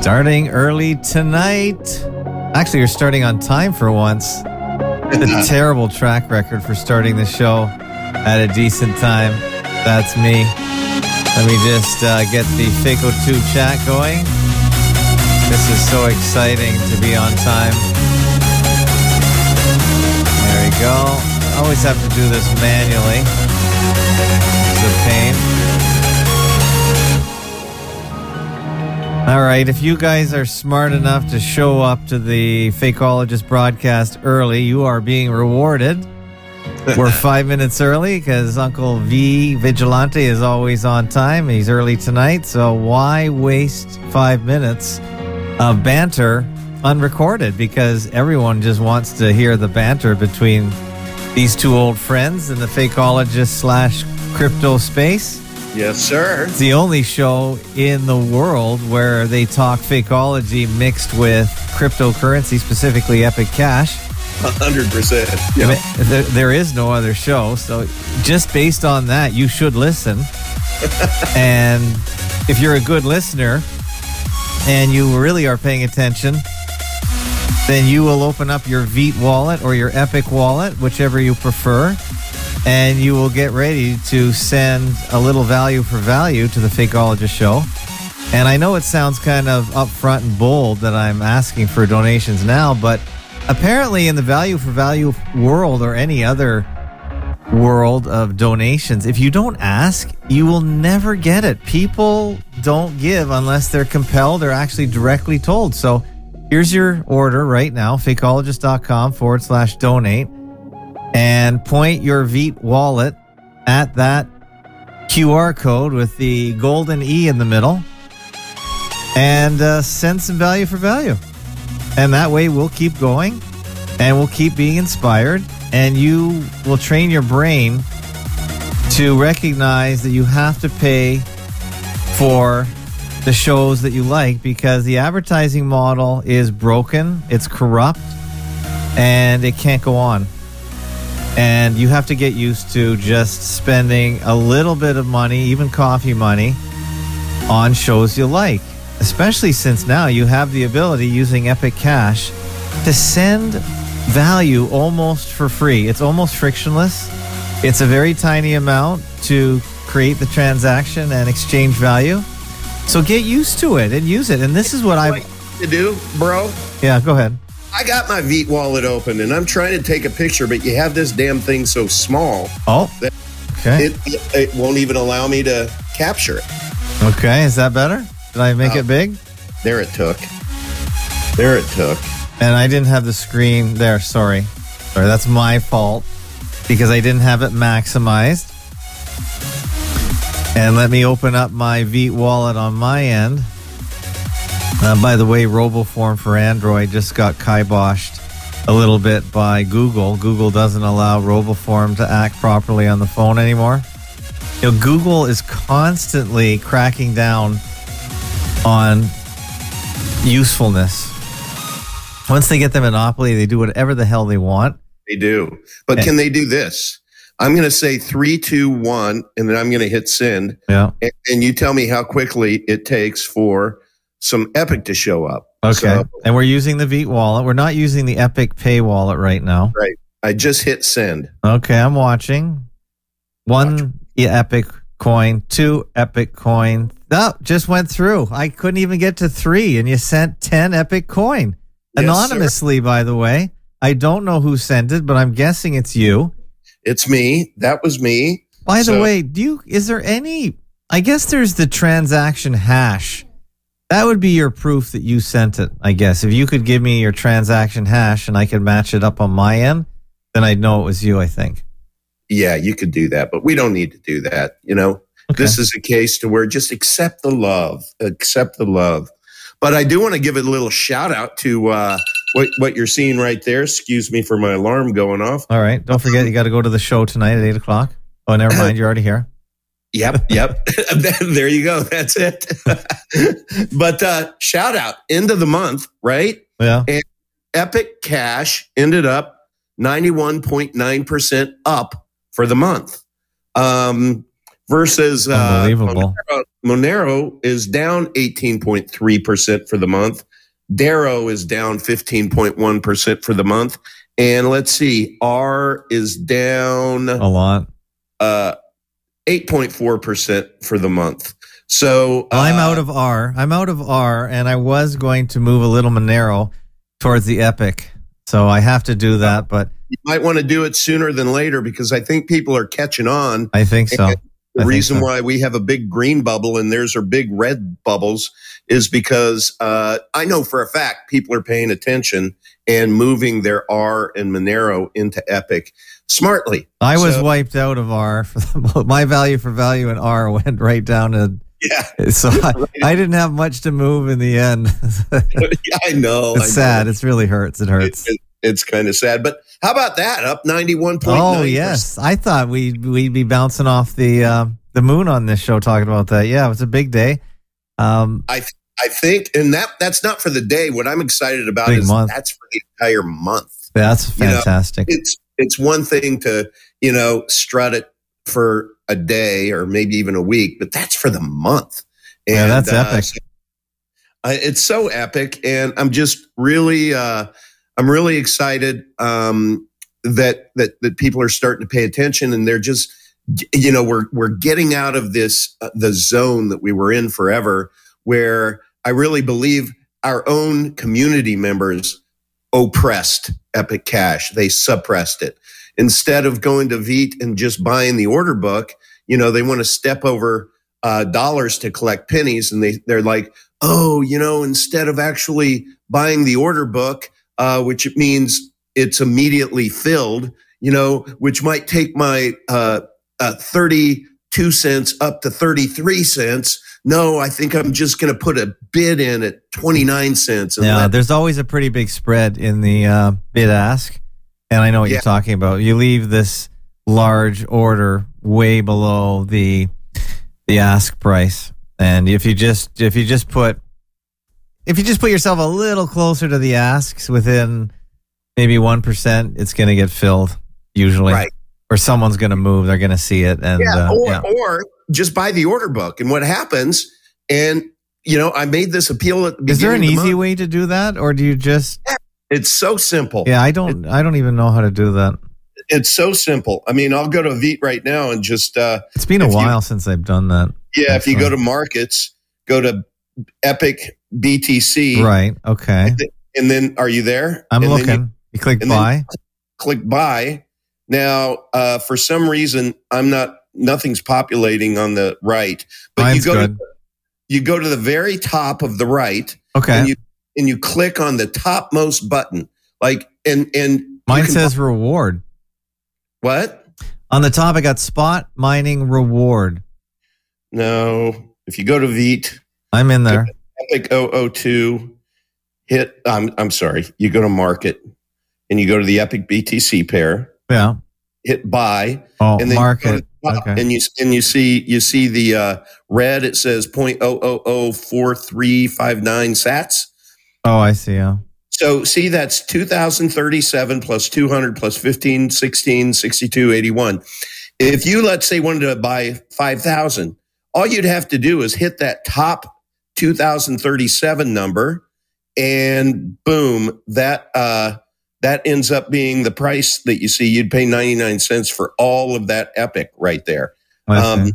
Starting early tonight. Actually, you're starting on time for once. a terrible track record for starting the show at a decent time. That's me. Let me just uh, get the FacoTube chat going. This is so exciting to be on time. There we go. I always have to do this manually. It's a pain. All right, if you guys are smart enough to show up to the Fakeologist broadcast early, you are being rewarded. We're five minutes early because Uncle V Vigilante is always on time. He's early tonight, so why waste five minutes of banter unrecorded? Because everyone just wants to hear the banter between these two old friends in the Fakeologist slash crypto space. Yes, sir. It's the only show in the world where they talk fakeology mixed with cryptocurrency, specifically Epic Cash. hundred percent. I mean, there, there is no other show, so just based on that, you should listen. and if you're a good listener and you really are paying attention, then you will open up your Vite wallet or your Epic wallet, whichever you prefer, and you will get ready to send a little value for value to the Fakeologist show. And I know it sounds kind of upfront and bold that I'm asking for donations now, but apparently in the value for value world or any other world of donations, if you don't ask, you will never get it. People don't give unless they're compelled or actually directly told. So here's your order right now fakeologist.com forward slash donate and point your Vite wallet at that QR code with the golden E in the middle and uh, send some value for value. And that way we'll keep going and we'll keep being inspired and you will train your brain to recognize that you have to pay for the shows that you like because the advertising model is broken, it's corrupt, and it can't go on. And you have to get used to just spending a little bit of money, even coffee money, on shows you like. Especially since now you have the ability using Epic Cash to send value almost for free. It's almost frictionless. It's a very tiny amount to create the transaction and exchange value. So get used to it and use it. And this is what I to do, bro. Yeah, go ahead. I got my Vite wallet open and I'm trying to take a picture, but you have this damn thing so small Oh, that okay. it, it won't even allow me to capture it. Okay, is that better? Did I make Oh. it big? There it took. There it took. And I didn't have the screen there. Sorry. Sorry, that's my fault because I didn't have it maximized. And let me open up my Vite wallet on my end. Uh, by the way, RoboForm for Android just got kiboshed a little bit by Google. Google doesn't allow RoboForm to act properly on the phone anymore. You know, Google is constantly cracking down on usefulness. Once they get the monopoly, they do whatever the hell they want. They do. But Yeah. can they do this? I'm going to say three, two, one, and then I'm going to hit send. Yeah. And, and you tell me how quickly it takes for some Epic to show up. Okay. So and we're using the Vite wallet. We're not using the Epic Pay wallet right now. Right. I just hit send. Okay, I'm watching. One yeah, Epic coin, two Epic coin. No, just went through. I couldn't even get to three, and you sent 10 Epic coin. Yes, Anonymously, by the way. I don't know who sent it, but I'm guessing it's you. It's me. That was me. By the way, do you is there any I guess there's the transaction hash. That would be your proof that you sent it, I guess. If you could give me your transaction hash and I could match it up on my end, then I'd know it was you, I think. Yeah, you could do that, but we don't need to do that. You know, Okay. this is a case to where just accept the love, accept the love. But I do want to give a little shout out to uh, what what you're seeing right there. Excuse me for my alarm going off. All right. Don't forget you gotta go to the show tonight at eight o'clock. Oh never mind, you're already here. Yep, yep. there you go. That's it. but uh, shout out end of the month, right? Yeah. Epic Cash ended up 91.9% up for the month. Um, versus uh. Monero, Monero is down 18.3% for the month. Dero is down 15.1% for the month. And let's see, R is down A lot. Uh, 8.4% for the month. So I'm uh, out of R. I'm out of R, and I was going to move a little Monero towards the Epic. So I have to do that, but You might want to do it sooner than later because I think people are catching on. I think so. The I reason so. why we have a big green bubble and theirs are big red bubbles is because uh, I know for a fact people are paying attention and moving their R and Monero into Epic smartly. I was So- wiped out of R. For the, my value for value in R went right down to. Yeah, So I, I didn't have much to move in the end. yeah I know. I know. it's sad. It's really hurts. It hurts. It- it's kind of sad. But how about that? Up 91.9%. Oh yes, I thought we'd we'd be bouncing off the uh, the moon on this show talking about that. Yeah, it was a big day. Um, I think, and that that's not for the day. What I'm excited about is month. that's for the entire month. that's You know, fantastic. it's it's one thing to you know strut it for a day or maybe even a week, but that's for the month. Yeah, that's uh, epic. I- it's so epic, and I'm just really, uh, I'm really excited um, that that that people are starting to pay attention, and they're just, you know, we're we're getting out of this uh, the zone that we were in forever, where I really believe our own community members oppressed Epic Cash. They suppressed it. Instead of going to Vite and just buying the order book, you know, they want to step over uh, dollars to collect pennies. And they, they're like, oh, you know, instead of actually buying the order book, uh, which it means it's immediately filled, you know, which might take my uh, uh, 32 cents up to 33 cents. No, I think I'm just going to put a bid in at 29 cents. And Yeah, let there's always a pretty big spread in the uh, bid ask, and I know what Yeah. you're talking about. You leave this large order way below the the ask price, and if you just if you just put if you just put yourself a little closer to the asks within maybe one percent, it's going to get filled usually, Right. or someone's going to move. They're going to see it, and yeah, uh, or, yeah. or just buy the order book. And what happens, and you know, I made this appeal at the Is there an the easy month. way to do that, or do you just? It's so simple. Yeah, I don't. I don't even know how to do that. It's so simple. I mean, I'll go to Vite right now and just uh, It's been a If you- while since I've done that. yeah. If you go to markets, go to Epic BTC, Right. Okay. and then are you there? I'm And then you looking. You, click buy. click buy. Now, uh, for some reason, I'm not. Nothing's populating on the right, but Mine's you go good. to you go to the very top of the right, Okay. and you and you click on the topmost button like and and Mine says reward. what On the top, I got spot mining reward. no if you go to Vite I'm in there. Epic 002 hit I'm I'm sorry you go to market and you go to the Epic BTC pair Yeah. Hit buy Oh, and then market. Okay. and you and you see you see the uh, red it says point oh oh oh four three five nine sats Oh, I see. Yeah. So see, that's 2,037 plus 200 plus 15, 16, 62, 81. If you, let's say, wanted to buy 5,000, all you'd have to do is hit that top 2,037 number and boom, that, uh, that ends up being the price that you see. You'd pay 99 cents for all of that epic right there um,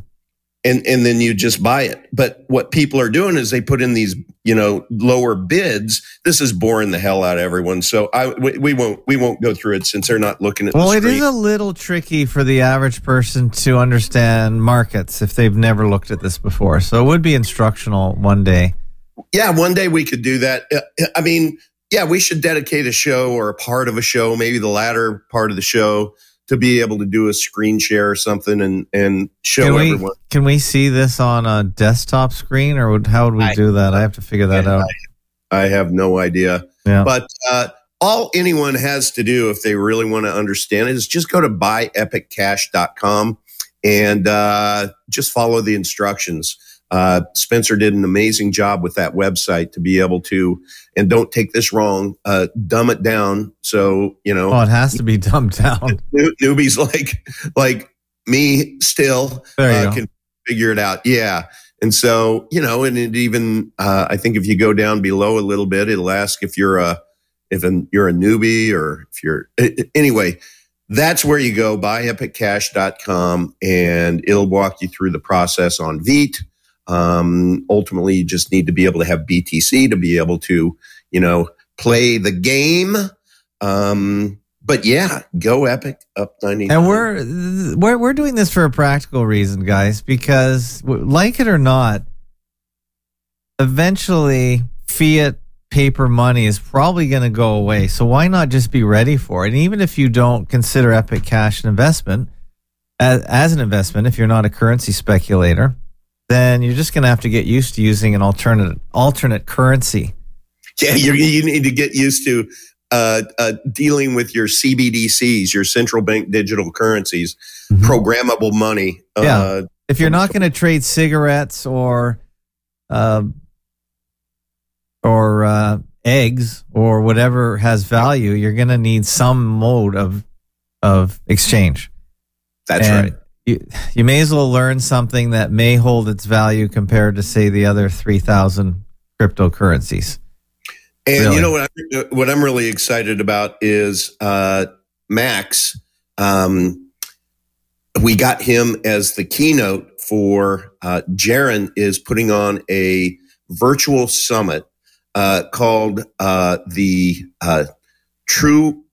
and and then you just buy it. But what people are doing is they put in these you know lower bids. This is boring the hell out of everyone. So I we, we won't we won't go through it since they're not looking at. well, it is a little tricky for the average person to understand markets if they've never looked at this before. So it would be instructional one day. yeah. One day we could do that. Uh, I mean, yeah, we should dedicate a show or a part of a show, maybe the latter part of the show, to be able to do a screen share or something and and show Can we everyone. can we see this on a desktop screen, or would, how would we I- do that? I have to figure that out. I have no idea. Yeah. But uh, all anyone has to do if they really want to understand it is just go to buyepiccash.com and uh, just follow the instructions. Uh, Spencer did an amazing job with that website to be able to, and don't take this wrong, uh, dumb it down. So, you know, Oh, it has to be dumbed down. new, newbies like, like me still uh, can, figure it out. Yeah. And so, you know, and it even, uh, I think if you go down below a little bit, it'll ask if you're a, if an, you're a newbie or if you're, anyway, that's where you go, buyepiccash.com, and it'll walk you through the process on Vite. Um, ultimately, you just need to be able to have BTC to be able to, you know, play the game. Um, but yeah, go Epic up 90. And we're, we're, we're doing this for a practical reason, guys, because like it or not, eventually fiat paper money is probably going to go away. So why not just be ready for it? And even if you don't consider Epic Cash an investment, as, as an investment, if you're not a currency speculator, then you're just going to have to get used to using an alternate alternate currency. Yeah, you need to get used to uh, uh, dealing with your CBDCs, your central bank digital currencies, mm-hmm. programmable money. Yeah. Uh, if you're not going to trade cigarettes or uh, or uh, eggs or whatever has value, you're going to need some mode of of exchange. That's and right. You, you may as well learn something that may hold its value compared to, say, the other 3,000 cryptocurrencies. And really. you know what? I'm, what I'm really excited about is uh, Max. Um, we got him as the keynote for uh, Jaron is putting on a virtual summit uh, called uh, the uh, True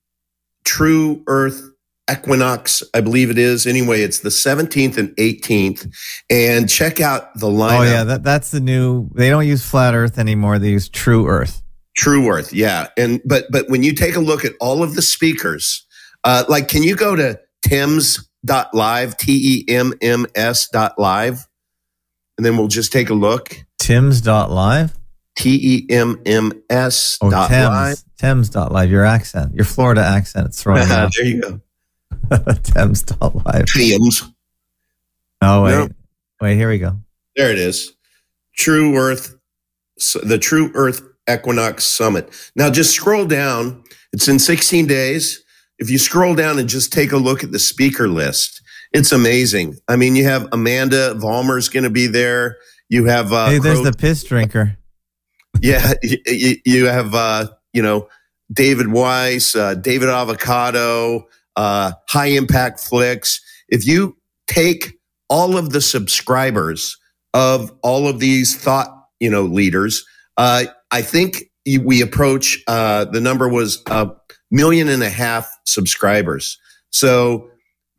True Earth Equinox, I believe it is. Anyway, it's the 17th and 18th, and check out the lineup. Oh yeah, that, that's the new. They don't use flat Earth anymore. They use True Earth. True Earth, yeah. And but but when you take a look at all of the speakers, uh, like can you go to Timms.live, T E M M S dot live, and then we'll just take a look. Timms.live. T E M M S oh, dot Thames, live. Thames dot live. Your accent, your Florida accent, it's throwing there you go. Thames dot live. Thames. Oh wait, wait. Here we go. There it is. True Earth, the True Earth Equinox Summit. Now, just scroll down. It's in 16 days. If you scroll down and just take a look at the speaker list, it's amazing. I mean, you have Amanda Vollmer's going to be there. You have uh, hey, there's Crow- the piss drinker yeah, you, you have uh, you know David Weiss, uh, David Avocado, uh, High Impact Flicks. If you take all of the subscribers of all of these thought you know leaders, uh, I think we approach uh, the number was a million and a half subscribers. So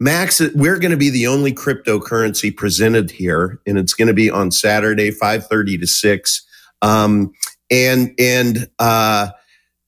Max, we're going to be the only cryptocurrency presented here, and it's going to be on Saturday, five thirty to six. Um, and and uh,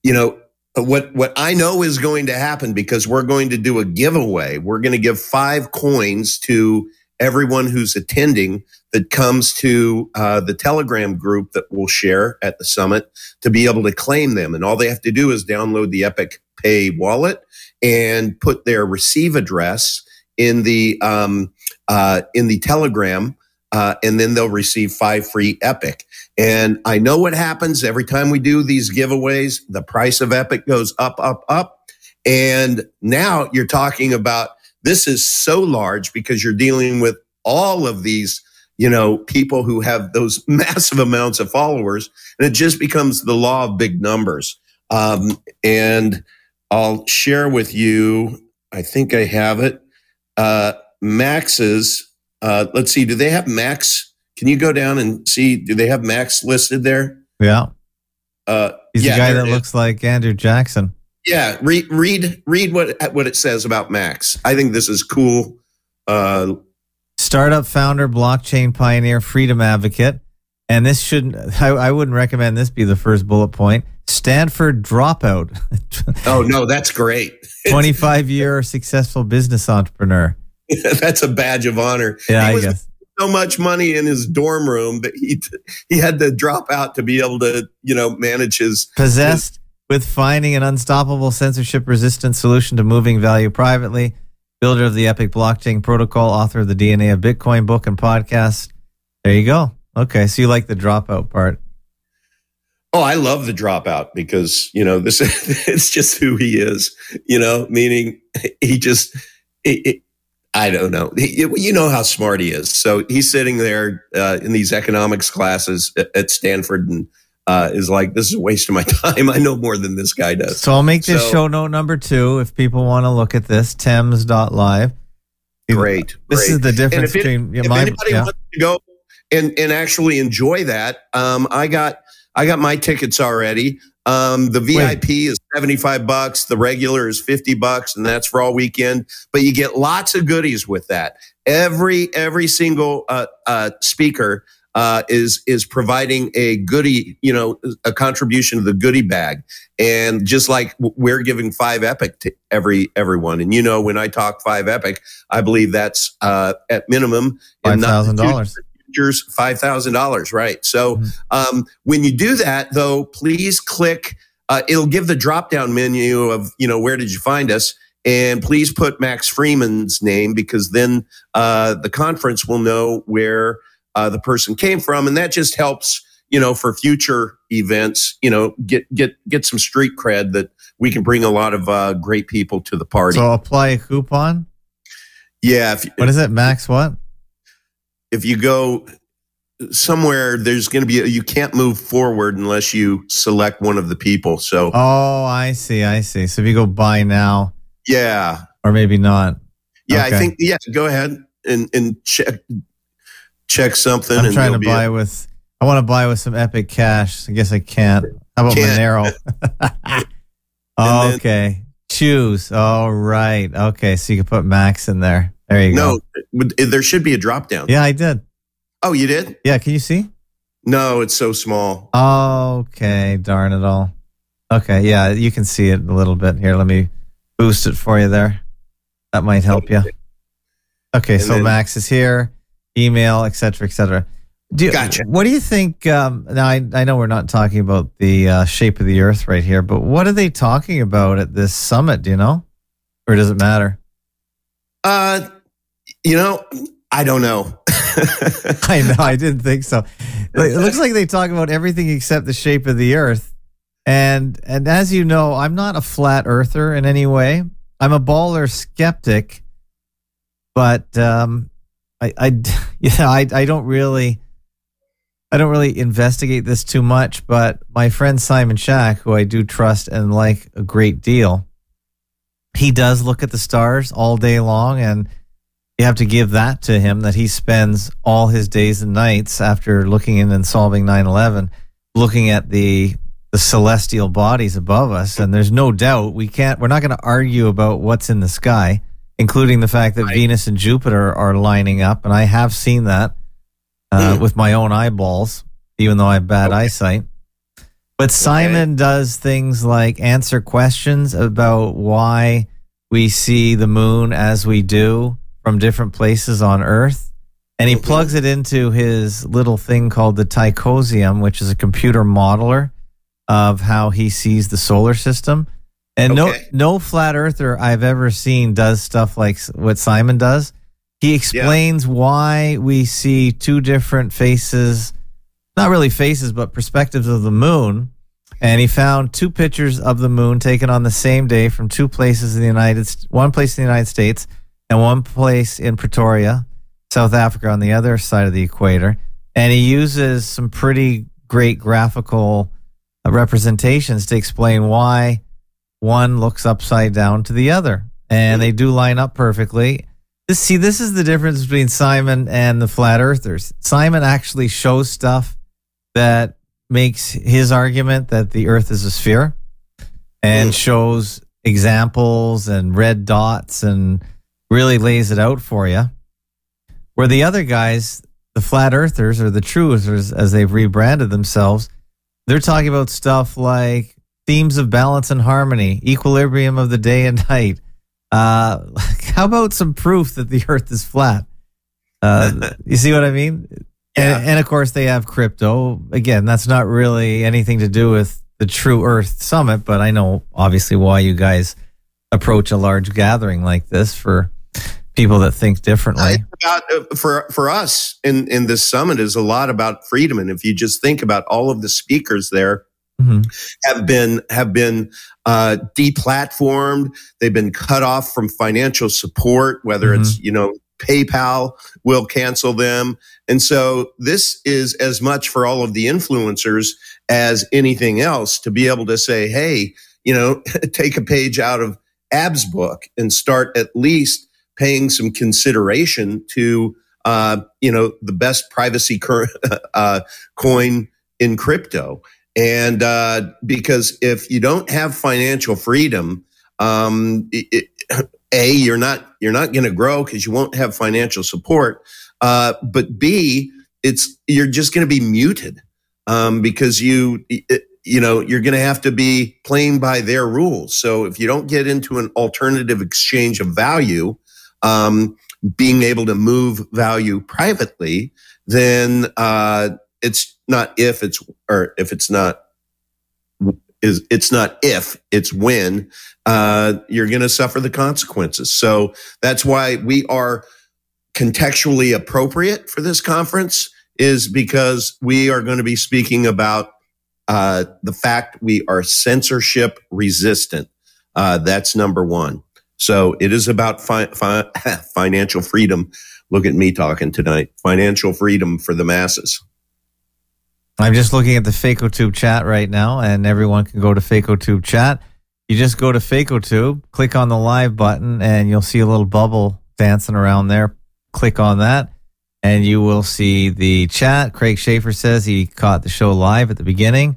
you know what what I know is going to happen because we're going to do a giveaway. We're going to give five coins to everyone who's attending that comes to uh, the Telegram group that we'll share at the summit to be able to claim them. And all they have to do is download the Epic Pay wallet and put their receive address in the um, uh, in the Telegram uh, and then they'll receive five free Epic. And I know what happens every time we do these giveaways. The price of Epic goes up, up, up. And now you're talking about this is so large because you're dealing with all of these, you know, people who have those massive amounts of followers. And it just becomes the law of big numbers. Um, and I'll share with you, I think I have it. Uh, Max's uh, let's see. Do they have Max? Can you go down and see? Do they have Max listed there? Yeah. Uh, He's yeah, the guy that looks like Andrew Jackson. Yeah. Read read read what what it says about Max. I think this is cool. Uh, Startup founder, blockchain pioneer, freedom advocate. And this shouldn't, I, I wouldn't recommend this be the first bullet point. Stanford dropout. oh, no, that's great. 25 year successful business entrepreneur. That's a badge of honor. Yeah, I guess. So much money in his dorm room that he he had to drop out to be able to you know manage his possessed his, with finding an unstoppable censorship resistant solution to moving value privately. Builder of the Epic blockchain protocol, author of the DNA of Bitcoin book and podcast. There you go. Okay, so you like the dropout part. Oh, I love the dropout because you know this. it's just who he is. You know, meaning he just it, I don't know. He, you know how smart he is. So he's sitting there uh, in these economics classes at, at Stanford and uh, is like, this is a waste of my time. I know more than this guy does. So I'll make this So- show note number two if people want to look at this, Thames.live. Great. This great. is the difference if it- between yeah, if my, anybody yeah. wants to go and, and actually enjoy that, um, I got I got my tickets already. Um, the VIP is seventy five bucks. The regular is fifty bucks, and that's for all weekend. But you get lots of goodies with that. Every every single uh, uh, speaker uh, is is providing a goodie, you know, a contribution to the goodie bag. And just like we're giving five epic to every everyone, and you know, when I talk five epic, I believe that's uh, at minimum Five and not thousand the dollars. futures five thousand dollars, right? So Mhm. um, when you do that, though, please click. Uh, it'll give the drop down menu of you know where did you find us, and please put Max Freeman's name because then uh, the conference will know where uh, the person came from, and that just helps you know for future events. You know, get get get some street cred that we can bring a lot of uh, great people to the party. So apply a coupon. yeah, if What is it, Max? What? if you go somewhere there's going to be a, you can't move forward unless you select one of the people so Oh, I see. I see. So if you go buy now, yeah or maybe not. yeah Okay. i think yeah go ahead and and check check something I'm trying to buy with. I want to buy with some Epic Cash. I guess I can't. How about Can't. Monero? then- okay. Choose. All right. Okay. So you can put Max in there. There you no go. No, there should be a drop down Yeah, I did. Oh you did Yeah. Can you see? no it's so small Okay. Darn it all. Okay. Yeah, you can see it a little bit here. Let me boost it for you there. That might help you. Okay. And so then- Max is here. Email, etc., cetera, et cetera. Do Gotcha. What do you think? Um, now, I, I know we're not talking about the uh, shape of the Earth right here, but what are they talking about at this summit? Do you know, or does it matter? uh you know i don't know I know. I didn't think so. It looks like they talk about everything except the shape of the Earth. And and as you know, I'm not a flat earther in any way. I'm a baller skeptic, but um, I I yeah I I don't really I don't really investigate this too much. But my friend Simon Shack, who I do trust and like a great deal, he does look at the stars all day long and you have to give that to him that he spends all his days and nights after looking in and solving 9-11 looking at the the celestial bodies above us. And there's no doubt we can't we're not going to argue about what's in the sky including the fact that Right. venus and jupiter are lining up. And i have seen that uh, Hmm. with my own eyeballs even though i have bad eyesight. But simon does things like answer questions about why we see the moon as we do from different places on Earth. And he Mhm. plugs it into his little thing called the Tychosium, which is a computer modeler of how he sees the solar system. And Okay. no no flat earther I've ever seen does stuff like what Simon does. He explains why we see two different faces, not really faces, but perspectives of the moon. And he found two pictures of the moon taken on the same day from two places in the United, one place in the United States and one place in Pretoria, South Africa, on the other side of the equator. And he uses some pretty great graphical uh, representations to explain why one looks upside down to the other, and they do line up perfectly. This, see, this is the difference between Simon and the flat earthers. Simon actually shows stuff that makes his argument that the earth is a sphere and Mm. shows examples and red dots and really lays it out for you. Where the other guys, the flat earthers or the true earthers, as they've rebranded themselves, they're talking about stuff like themes of balance and harmony, equilibrium of the day and night. Uh, how about some proof that the earth is flat? Uh, you see what I mean? Yeah. And, and of course, they have crypto. Again, that's not really anything to do with the True Earth Summit, but I know obviously why you guys approach a large gathering like this for people that think differently. About uh, for for us in in this summit is a lot about freedom and if you just think about all of the speakers there hmm have been have been uh, deplatformed. They've been cut off from financial support, whether it's you know PayPal will cancel them, and so this is as much for all of the influencers as anything else to be able to say, hey, you know, take a page out of Ab's book and start at least paying some consideration to uh, you know the best privacy cur- uh, coin in crypto. And uh, because if you don't have financial freedom, um, it, a you're not you're not going to grow because you won't have financial support. Uh, but b it's you're just going to be muted um, because you it, you know you're going to have to be playing by their rules. So if you don't get into an alternative exchange of value, um, being able to move value privately, then uh, it's not if it's or if it's not is it's not if it's when uh, you're going to suffer the consequences. So that's why we are contextually appropriate for this conference is because we are going to be speaking about uh, the fact we are censorship resistant. Uh, that's number one. So it is about fi- fi- financial freedom. Look at me talking tonight. Financial freedom for the masses. I'm just looking at the FacoTube chat right now, and everyone can go to FacoTube chat. You just go to FacoTube, click on the live button, and you'll see a little bubble dancing around there. Click on that, and you will see the chat. Craig Schaefer says he caught the show live at the beginning.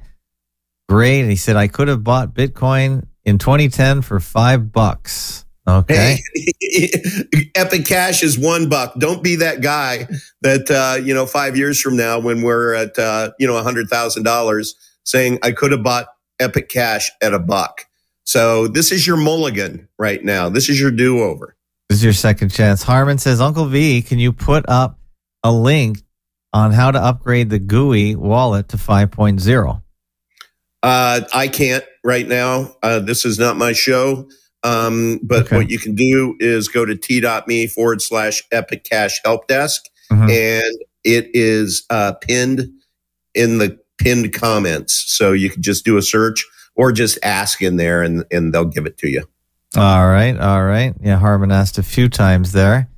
Great. He said, I could have bought Bitcoin in 2010 for five bucks. Okay. Epic Cash is one buck. Don't be that guy that uh, you know five years from now, when we're at uh, you know a hundred thousand dollars, saying I could have bought Epic Cash at a buck. So this is your mulligan right now. This is your do over. This is your second chance. Harmon says, Uncle V, can you put up a link on how to upgrade the GUI wallet to 5.0? Uh, I can't right now. Uh, this is not my show. Um, but Okay. what you can do is go to t.me forward slash Epic Cash Help Desk. Mhm. and it is uh, pinned in the pinned comments. So you can just do a search or just ask in there, and and they'll give it to you. All right. All right. Yeah, Harmon asked a few times there.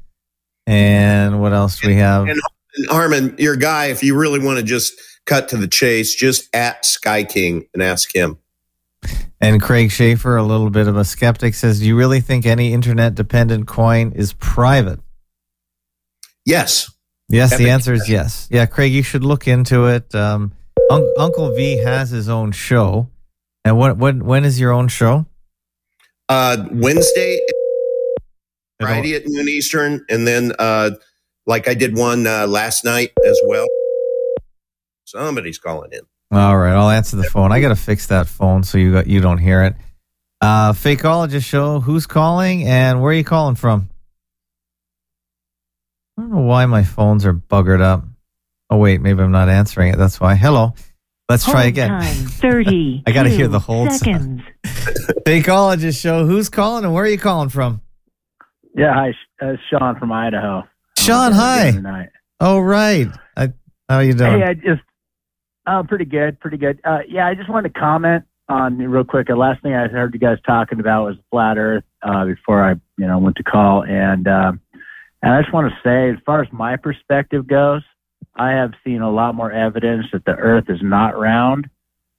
And what else do we have? And- And Harmon, your guy, if you really want to just cut to the chase, just at Sky King and ask him. And Craig Schaefer, a little bit of a skeptic, says, Do you really think any internet dependent coin is private? Yes, Yes, the answer is yes. Yeah, Craig, you should look into it. Um, Un- Uncle V has his own show. And what, when, when is your own show? uh, Wednesday, Friday at noon Eastern, and then uh, like I did one uh, last night as well. Somebody's calling in. All right, I'll answer the phone. I got to fix that phone so you got, you don't hear it. Uh, Fakeologist show. Who's calling and where are you calling from? I don't know why my phones are buggered up. Oh wait, maybe I'm not answering it. That's why. Hello. Let's try Hold again. Time, 30. I gotta hear the hold seconds. Fakeologist show. Who's calling and where are you calling from? Yeah, hi, uh, Sean from Idaho. Sean, hi. doing Tonight. Oh right. I, how you doing? Hey, I just, uh, pretty good, pretty good. Uh, yeah, I just wanted to comment on real quick. The last thing I heard you guys talking about was flat Earth uh, before I, you know, went to call, and um, and I just want to say, as far as my perspective goes, I have seen a lot more evidence that the Earth is not round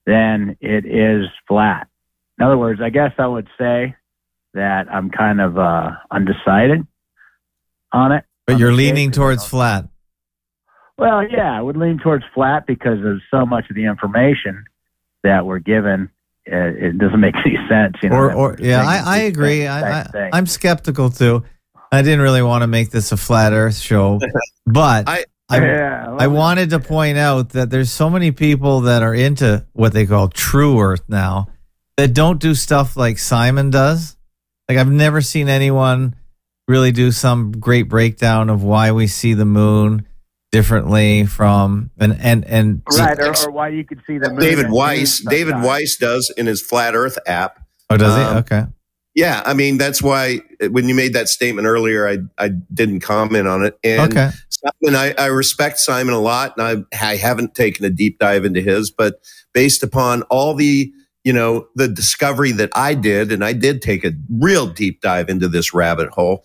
than it is flat. In other words, I guess I would say that I'm kind of uh, undecided on it. but you're leaning towards flat. Well, yeah, I would lean towards flat because of so much of the information that we're given. Uh, it doesn't make any sense, you know. Or, or yeah, I, I agree. same- I, I, I'm skeptical too. I didn't really want to make this a flat Earth show, but I- I, yeah, well, I wanted to point out that there's so many people that are into what they call true Earth now that don't do stuff like Simon does. Like I've never seen anyone really do some great breakdown of why we see the moon differently from and and and right, or, or why you could see the moon David Weiss. David. Weiss does in his Flat Earth app. oh does he um, okay Yeah, I mean that's why when you made that statement earlier, I I didn't comment on it. And okay Simon, I, I respect Simon a lot, and I, I haven't taken a deep dive into his, but based upon all the you know the discovery that I did, and I did take a real deep dive into this rabbit hole.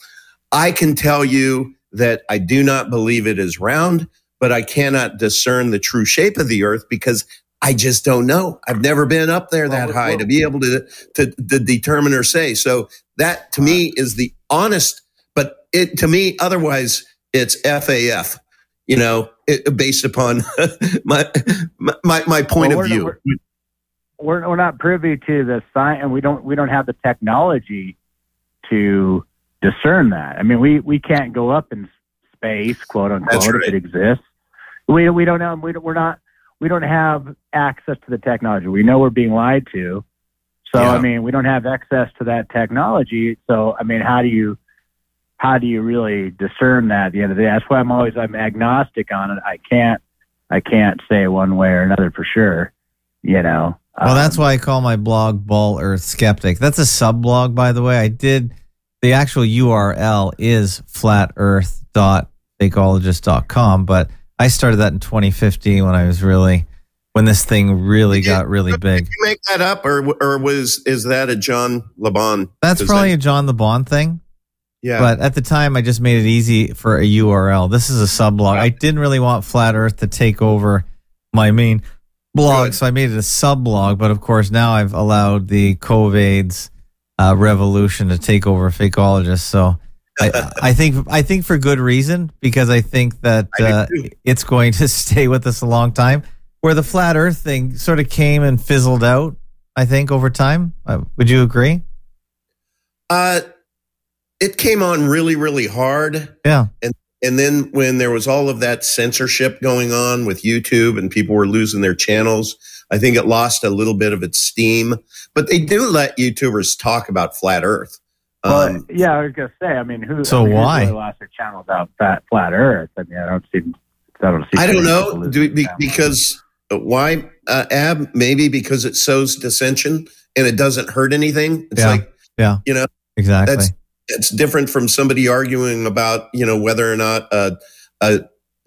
I can tell you that I do not believe it is round, but I cannot discern the true shape of the Earth because I just don't know. I've never been up there that high to be able to, to to determine or say. So that to me is the honest. But it to me, otherwise, it's FAF. You know, it, based upon my my my point well, of view. We're, we're, we're not privy to the science, and we don't we don't have the technology to discern that. I mean, we we can't go up in space, quote unquote, right. if it exists. We we don't know. We don't, we're not we don't have access to the technology. We know we're being lied to. So yeah. I mean, we don't have access to that technology. So I mean, how do you how do you really discern that at the end of the day? That's why I'm always I'm agnostic on it. I can't I can't say one way or another for sure. You know. Well, um, that's why I call my blog Ball Earth Skeptic. That's a sub blog, by the way. I did the actual URL is flatearth.fakeologist.com, but I started that in 2015 when I was really when this thing really got really big. Did you make that up, or or was is that a John LeBon? That's probably that, a John LeBon thing. Yeah. But at the time, I just made it easy for a URL. This is a sub blog. I didn't really want Flat Earth to take over my main blog, Good. so I made it a sub blog. But of course, now I've allowed the COVID's uh, revolution to take over fakeologists. So I, I, think I think for good reason because I think that uh, it's going to stay with us a long time. Where the flat Earth thing sort of came and fizzled out, I think over time. Uh, would you agree? Uh, it came on really, really hard. Yeah, and and then when there was all of that censorship going on with YouTube and people were losing their channels, I think it lost a little bit of its steam. But they do let YouTubers talk about flat Earth. Well, um, yeah, I was gonna say. I mean, who? So I mean, why really lost their channel about flat flat Earth? I mean, I don't see. I don't see. I don't know. Do, be, because uh, why? Uh, Ab maybe because it sows dissension and it doesn't hurt anything. It's yeah. like yeah, you know exactly. That's it's different from somebody arguing about you know whether or not a, a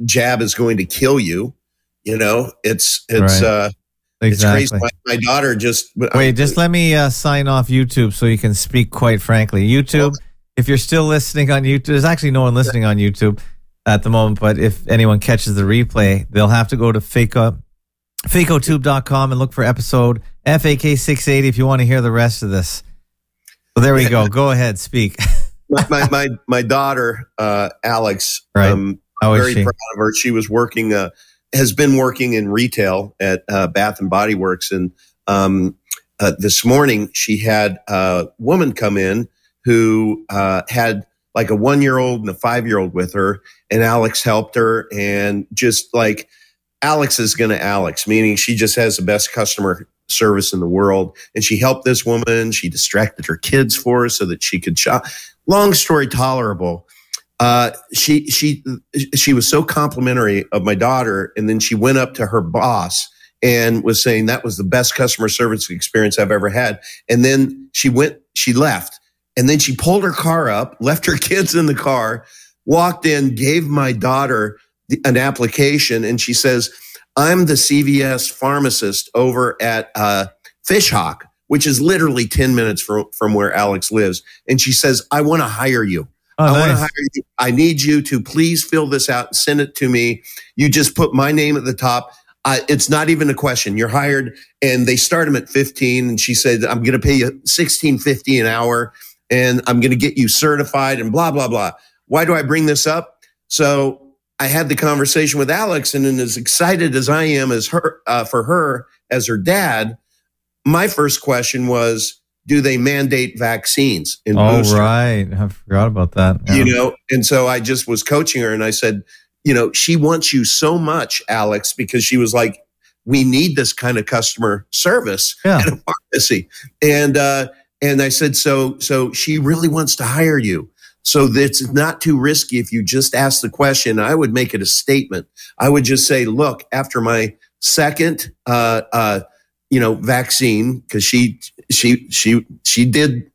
jab is going to kill you. You know, it's it's. Right. uh Exactly. It's crazy. My, my daughter just wait. just let me uh, sign off YouTube so you can speak quite frankly. YouTube, if you're still listening on YouTube, there's actually no one listening on YouTube at the moment. But if anyone catches the replay, they'll have to go to fake fakeotube.com and look for episode FAK680 if you want to hear the rest of this. So there we go. Go ahead, speak. my, my, my my daughter uh, Alex. Right. Um, How very proud of her. She was working. Uh, has been working in retail at uh, Bath and Body Works, and um, uh, this morning she had a woman come in who uh, had like a one year old and a five year old with her, and Alex helped her, and just like Alex is going to Alex, meaning she just has the best customer service in the world, and she helped this woman. She distracted her kids for her so that she could shop. Long story tolerable uh, she she she was so complimentary of my daughter, and then she went up to her boss and was saying that was the best customer service experience I've ever had. And then she went, she left, and then she pulled her car up, left her kids in the car, walked in, gave my daughter the, an application, and she says, "I'm the CVS pharmacist over at uh, Fishhawk." Which is literally 10 minutes from, from where Alex lives. And she says, I want to hire you. Oh, I nice. want to hire you. I need you to please fill this out and send it to me. You just put my name at the top. I, it's not even a question. You're hired, and they start them at 15. And she said, "I'm going to pay you 16.50 an hour, and I'm going to get you certified." And blah blah blah. Why do I bring this up? So I had the conversation with Alex, and as excited as I am as her uh, for her as her dad, my first question was, do they mandate vaccines in oh, booster? right. I forgot about that. Yeah. You know, and so I just was coaching her and I said, you know, she wants you so much, Alex, because she was like, we need this kind of customer service yeah. at a pharmacy. And uh, and I said, so so she really wants to hire you. So it's not too risky if you just ask the question. I would make it a statement. I would just say, look, after my second uh, uh, you know, vaccine because she she she she did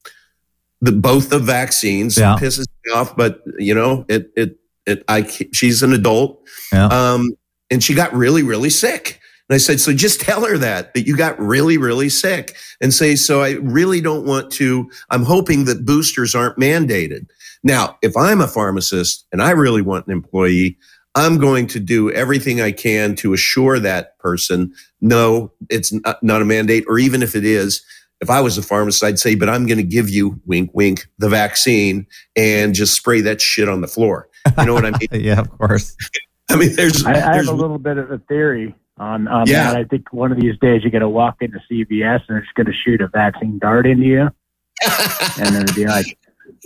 the both the vaccines. Yeah. Pisses me off, but you know, it it It, I she's an adult, Yeah. um, and she got really really sick. And I said, so just tell her that that you got really really sick, and say, so I really don't want to. I'm hoping that boosters aren't mandated. Now, if I'm a pharmacist and I really want an employee, I'm going to do everything I can to assure that person, no, it's not, not a mandate, or even if it is, if I was a pharmacist, I'd say, but I'm going to give you, wink, wink, the vaccine and just spray that shit on the floor. You know what I mean? yeah, of course. I mean, there's, I, I have a little bit of a theory on, on Yeah. that. I think one of these days you're going to walk into CVS and they're just going to shoot a vaccine dart into you, and then it'll be like,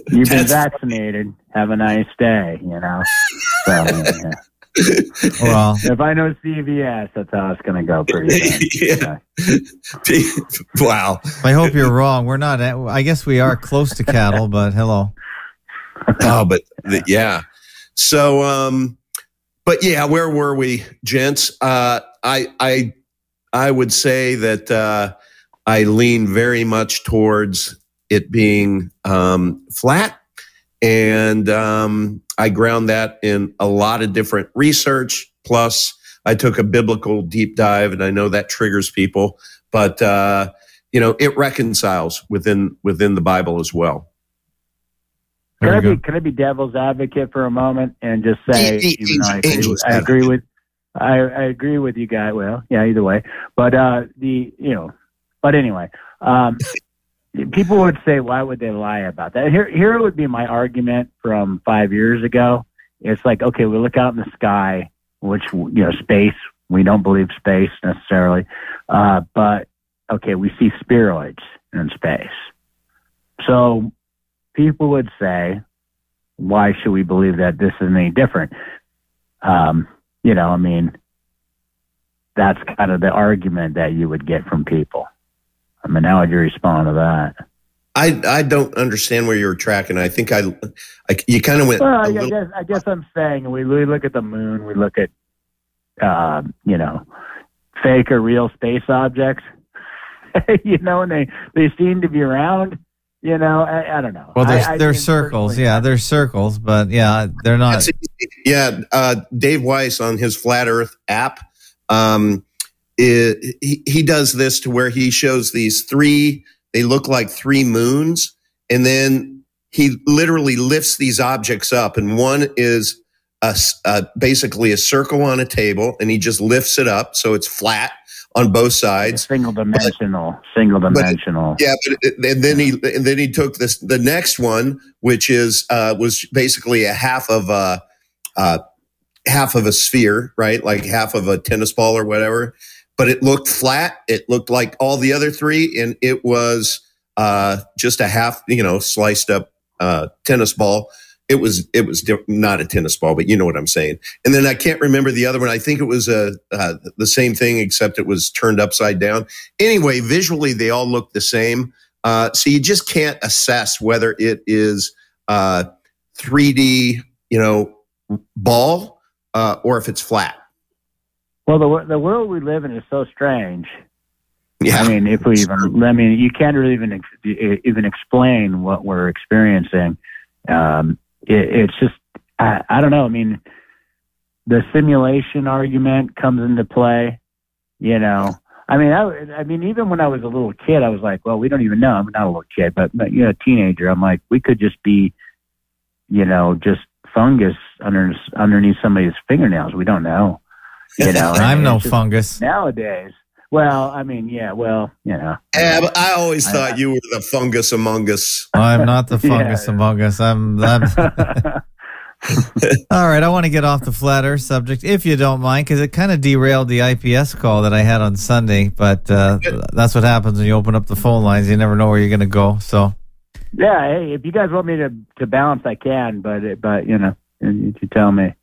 "You've been That's- vaccinated. Have a nice day." You know. So yeah. Well, if I know CVS, that's how it's going to go. Pretty soon. yeah. wow. I hope you're wrong. We're not. At, I guess we are close to cattle, but hello. Oh, but the, yeah. So, um, but yeah, where were we, gents? Uh, I, I, I would say that, uh, I lean very much towards it being, um, flat. And, um, I ground that in a lot of different research. Plus I took a biblical deep dive and I know that triggers people, but, uh, you know, it reconciles within, within the Bible as well. Can I be can I be devil's advocate for a moment and just say E- e- even though I agree, I agree with I, I agree with you guys. Well, yeah, either way. But uh the you know but anyway, um people would say why would they lie about that? Here here would be my argument from five years ago. It's like, okay, we look out in the sky, which you know, space, we don't believe space necessarily. Uh but okay, we see spheroids in space. So people would say, why should we believe that this is any different? Um, you know, I mean, that's kind of the argument that you would get from people. I mean, how would you respond to that? I I don't understand where you're tracking. I think I, I you kind of went. Well, a I, I little- guess I guess I'm saying we, we look at the moon, we look at, uh, you know, fake or real space objects, you know, and they they seem to be around. You know, I, I don't know. Well, there's I, I they're think circles. personally- Yeah, they're circles, but yeah, they're not. Yeah, uh, Dave Weiss on his Flat Earth app, um, i- he he does this to where he shows these three. They look like three moons, and then he literally lifts these objects up, and one is a, uh, basically a circle on a table, and he just lifts it up so it's flat on both sides. single dimensional, single dimensional. Yeah, but it, and then he and then he took this the next one, which is uh, was basically a half of a uh, half of a sphere, right? Like half of a tennis ball or whatever. But it looked flat. It looked like all the other three, and it was uh, just a half, you know, sliced up uh, tennis ball. It was it was not a tennis ball, but you know what I'm saying. And then I can't remember the other one. I think it was a uh, the same thing, except it was turned upside down anyway, visually they all look the same. Uh, so you just can't assess whether it is uh, 3D, you know, ball uh, or if it's flat. Well, the the world we live in is so strange. Yeah, I mean, if we even, I mean, you can't really even even explain what we're experiencing. Um, it, it's just, I, I don't know. I mean, the simulation argument comes into play. You know, I mean, I, I mean, even when I was a little kid, I was like, well, we don't even know. I'm not a little kid, but, but you know, a teenager. I'm like, we could just be, you know, just fungus under underneath somebody's fingernails. We don't know. You know, I'm no fungus. nowadays. Well, I mean, yeah, well, you know. Yeah, but I always I- thought you were the fungus among us. I'm not the fungus Yeah. among us. I'm. I'm all right. I want to get off the flat Earth subject, if you don't mind, because it kind of derailed the IPS call that I had on Sunday. But uh, that's what happens when you open up the phone lines. You never know where you're going to go. So, yeah, hey, if you guys want me to to balance, I can, but it- but you know, you, you tell me.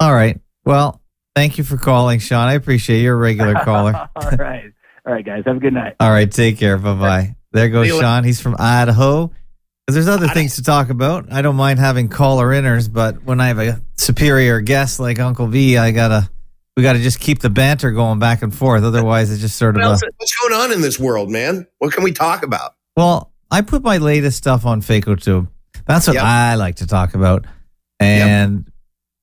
all right. Well, thank you for calling, Sean. I appreciate you. you're a regular caller. All right, all right, guys, have a good night. All right, take care. Bye bye. There goes See you. Sean. He's from Idaho. 'Cause there's other things to talk about. I don't mind having caller inners, but when I have a superior guest like Uncle V, I gotta we gotta just keep the banter going back and forth. Otherwise, it's just sort of What a what's going on in this world, man? What can we talk about? well. I put my latest stuff on FacoTube. That's what Yep. I like to talk about, and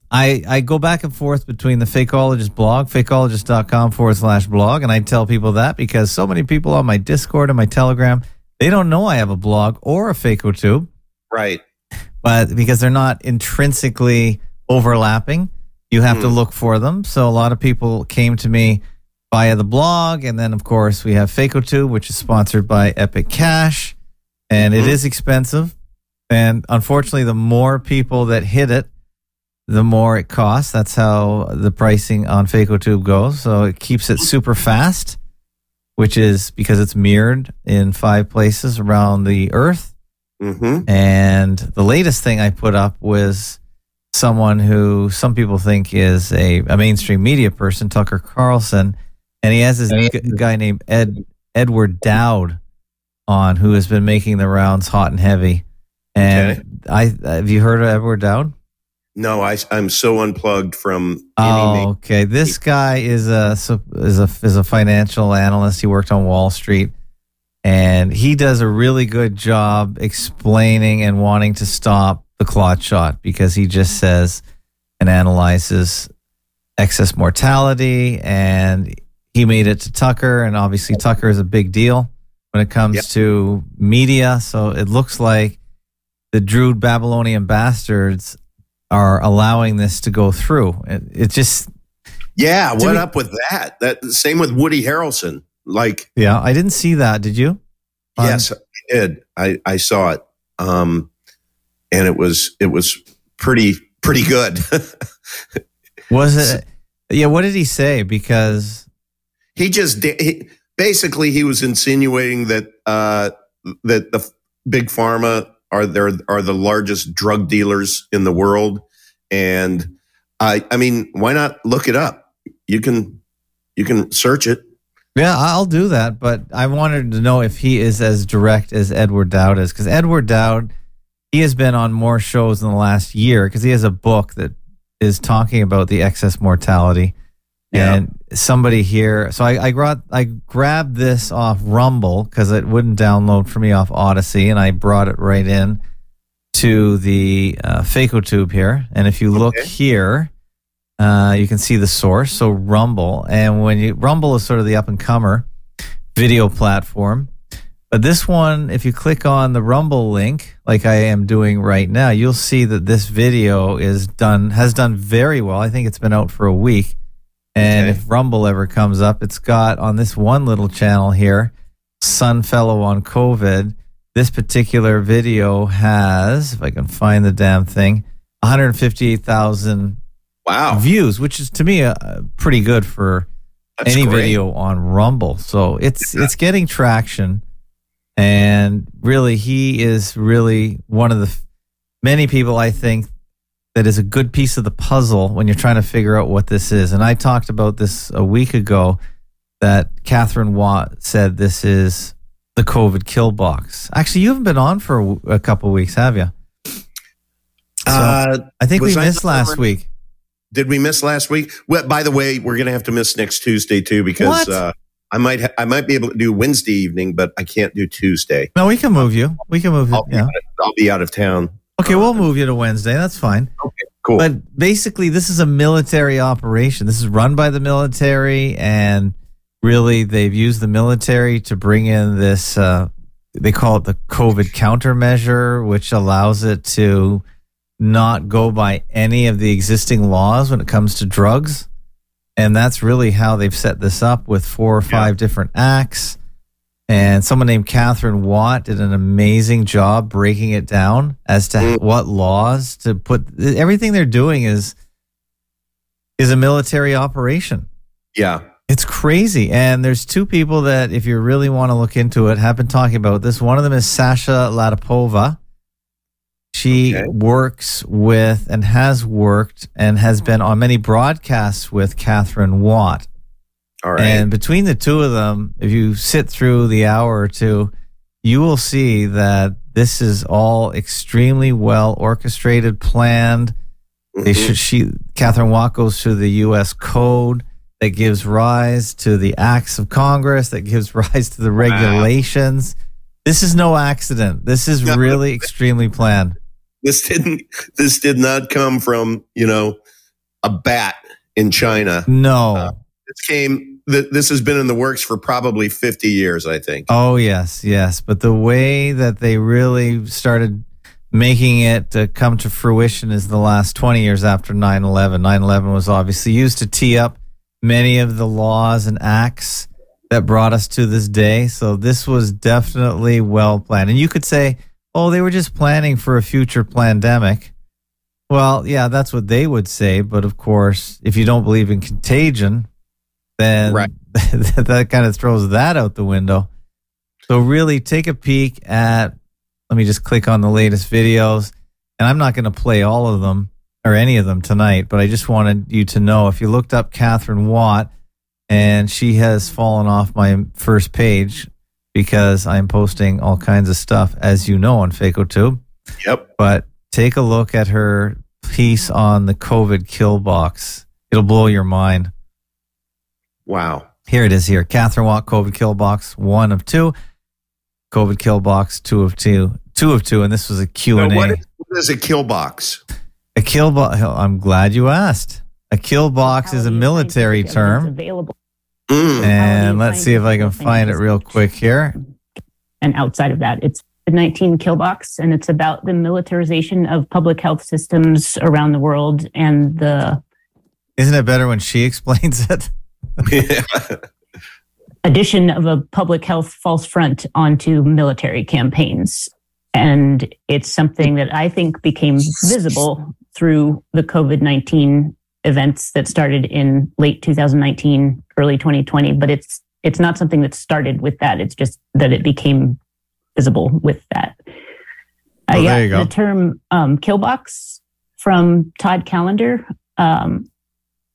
I, I go back and forth between the Fakeologist blog, fakeologist.com forward slash blog, and I tell people that because so many people on my Discord and my Telegram, they don't know I have a blog or a FacoTube, Right. but because they're not intrinsically overlapping, you have to Hmm. look for them. So a lot of people came to me via the blog, and then of course we have FacoTube, which is sponsored by Epic Cash, and it Mhm. is expensive. And unfortunately, the more people that hit it, the more it costs. That's how the pricing on FacoTube goes. So it keeps it super fast, which is because it's mirrored in five places around the earth. Mm-hmm. And the latest thing I put up was someone who some people think is a, a mainstream media person, Tucker Carlson. And he has this g- guy named Ed Edward Dowd on who has been making the rounds hot and heavy. And I have you heard of Edward Dowd? No, I, I'm so unplugged from Oh, any. okay. This guy is a is a is a financial analyst. He worked on Wall Street, and he does a really good job explaining and wanting to stop the clot shot because he just says and analyzes excess mortality, and he made it to Tucker, and obviously Tucker is a big deal when it comes Yep. to media. So it looks like the Druid Babylonian bastards are allowing this to go through. It, it just, Yeah, what we- up with that? That same with Woody Harrelson. Like, yeah, I didn't see that. Did you? On- yes, I did. I, I saw it. Um, and it was it was pretty pretty good. Was it? Yeah. What did he say? Because he just he, basically he was insinuating that uh, that the big pharma are there are the largest drug dealers in the world, and I I mean why not look it up? You can you can search it. yeah, I'll do that. But I wanted to know if he is as direct as Edward Dowd is, because Edward Dowd, he has been on more shows in the last year because he has a book that is talking about the excess mortality. Yeah. And somebody here, so I, I grabbed I grabbed this off Rumble because it wouldn't download for me off Odysee, and I brought it right in to the uh, FacoTube here. And if you look Okay. here, uh, you can see the source. So Rumble, and when you Rumble is sort of the up and comer video platform. But this one, if you click on the Rumble link, like I am doing right now, you'll see that this video is done has done very well. I think it's been out for a week. And Okay. if Rumble ever comes up, it's got on this one little channel here, Sunfellow on COVID. This particular video has, if I can find the damn thing, 158,000 Wow, views, which is to me uh, pretty good for that's any great. video on Rumble. So it's it's getting traction, and really, he is really one of the many people I think that is a good piece of the puzzle when you're trying to figure out what this is. And I talked about this a week ago that Katherine Watt said this is the COVID kill box. Actually, you haven't been on for a couple weeks, have you? So Uh, I think we missed last week. did we miss last week? Well, by the way, we're gonna have to miss next Tuesday too because uh, I might ha- I might be able to do Wednesday evening, but I can't do Tuesday. No, we can move you. We can move you. I'll be, Yeah. of, I'll be out of town. Okay, we'll move you to Wednesday. That's fine. Okay, cool. But basically, this is a military operation. This is run by the military, and really, they've used the military to bring in this. Uh, they call it the COVID countermeasure, which allows it to not go by any of the existing laws when it comes to drugs. And that's really how they've set this up with four or five different acts. And someone named Katherine Watt did an amazing job breaking it down as to Mm. what laws to put. Everything they're doing is is a military operation. yeah. It's crazy. And there's two people that, if you really want to look into it, have been talking about this. One of them is Sasha Latypova. She Okay. works with and has worked and has been on many broadcasts with Katherine Watt. All right. And between the two of them, if you sit through the hour or two, you will see that this is all extremely well orchestrated, planned. They Mhm. should, she, Katherine Watt goes through the U.S. code that gives rise to the acts of Congress, that gives rise to the regulations. This is no accident. This is No. really extremely planned. this didn't this did not come from you know a bat in China. No. Uh, this came. Th- this has been in the works for probably 50 years, I think. Oh yes, yes. But the way that they really started making it uh, come to fruition is the last 20 years after 9/11. 9/11 was obviously used to tee up many of the laws and acts that brought us to this day. So this was definitely well planned. And you could say, "Oh, they were just planning for a future pandemic." Well, yeah, that's what they would say, but of course, if you don't believe in contagion, then Right. that kind of throws that out the window. So really take a peek at let me just click on the latest videos. And I'm not going to play all of them or any of them tonight, but I just wanted you to know if you looked up Katherine Watt and she has fallen off my first page because I'm posting all kinds of stuff, as you know, on FacoTube. Yep. But take a look at her piece on the COVID kill box. It'll blow your mind. Wow. Here it is here. Katherine Watt COVID kill box, one of two. COVID kill box, two of two. Two of two, and this was a Q Now, and what A. is, what is a kill box? A kill box. I'm glad you asked. A kill box is a military term, Available Mm. and let's see if I can find it real quick here. and outside of that, it's the 19 kill box, and it's about the militarization of public health systems around the world and the Isn't it better when she explains it? addition of a public health false front onto military campaigns. And it's something that I think became visible through the COVID 19 events that started in late 2019, early 2020. But it's it's not something that started with that. It's just that it became visible with that. Oh, you go. the term um, killbox from Todd Callender. Um,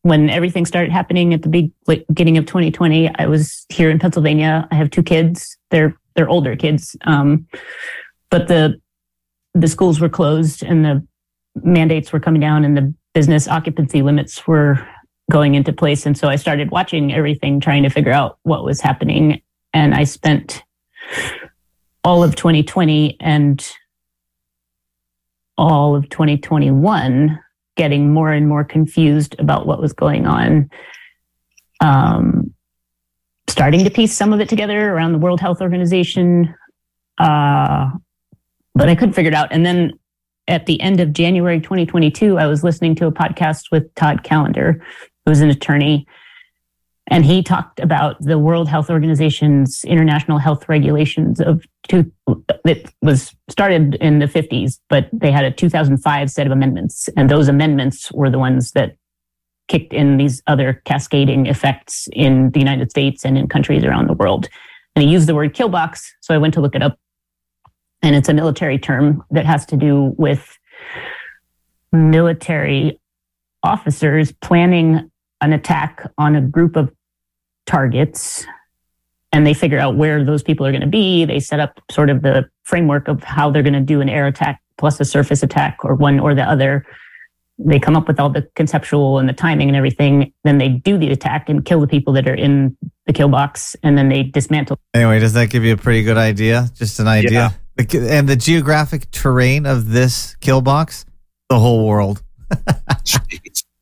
when everything started happening at the beginning of 2020, I was here in Pennsylvania. I have two kids. They're they're older kids, um, but the the schools were closed and the mandates were coming down and the business occupancy limits were going into place. And so I started watching everything, trying to figure out what was happening. And I spent all of 2020 and all of 2021 getting more and more confused about what was going on. Um, starting to piece some of it together around the World Health Organization, uh, but I couldn't figure it out. And then at the end of January 2022, I was listening to a podcast with Todd Callender, who's an attorney, and he talked about the World Health Organization's international health regulations of two. It was started in the 50s, but they had a 2005 set of amendments, and those amendments were the ones that kicked in these other cascading effects in the United States and in countries around the world. And he used the word kill box. so I went to look it up, and it's a military term that has to do with military officers planning an attack on a group of targets and they figure out where those people are going to be. They set up sort of the framework of how they're going to do an air attack plus a surface attack or one or the other. They come up with all the conceptual and the timing and everything. Then they do the attack and kill the people that are in the kill box and then they dismantle. Anyway, does that give you a pretty good idea? Just an idea. The- And the geographic terrain of this kill box, the whole world.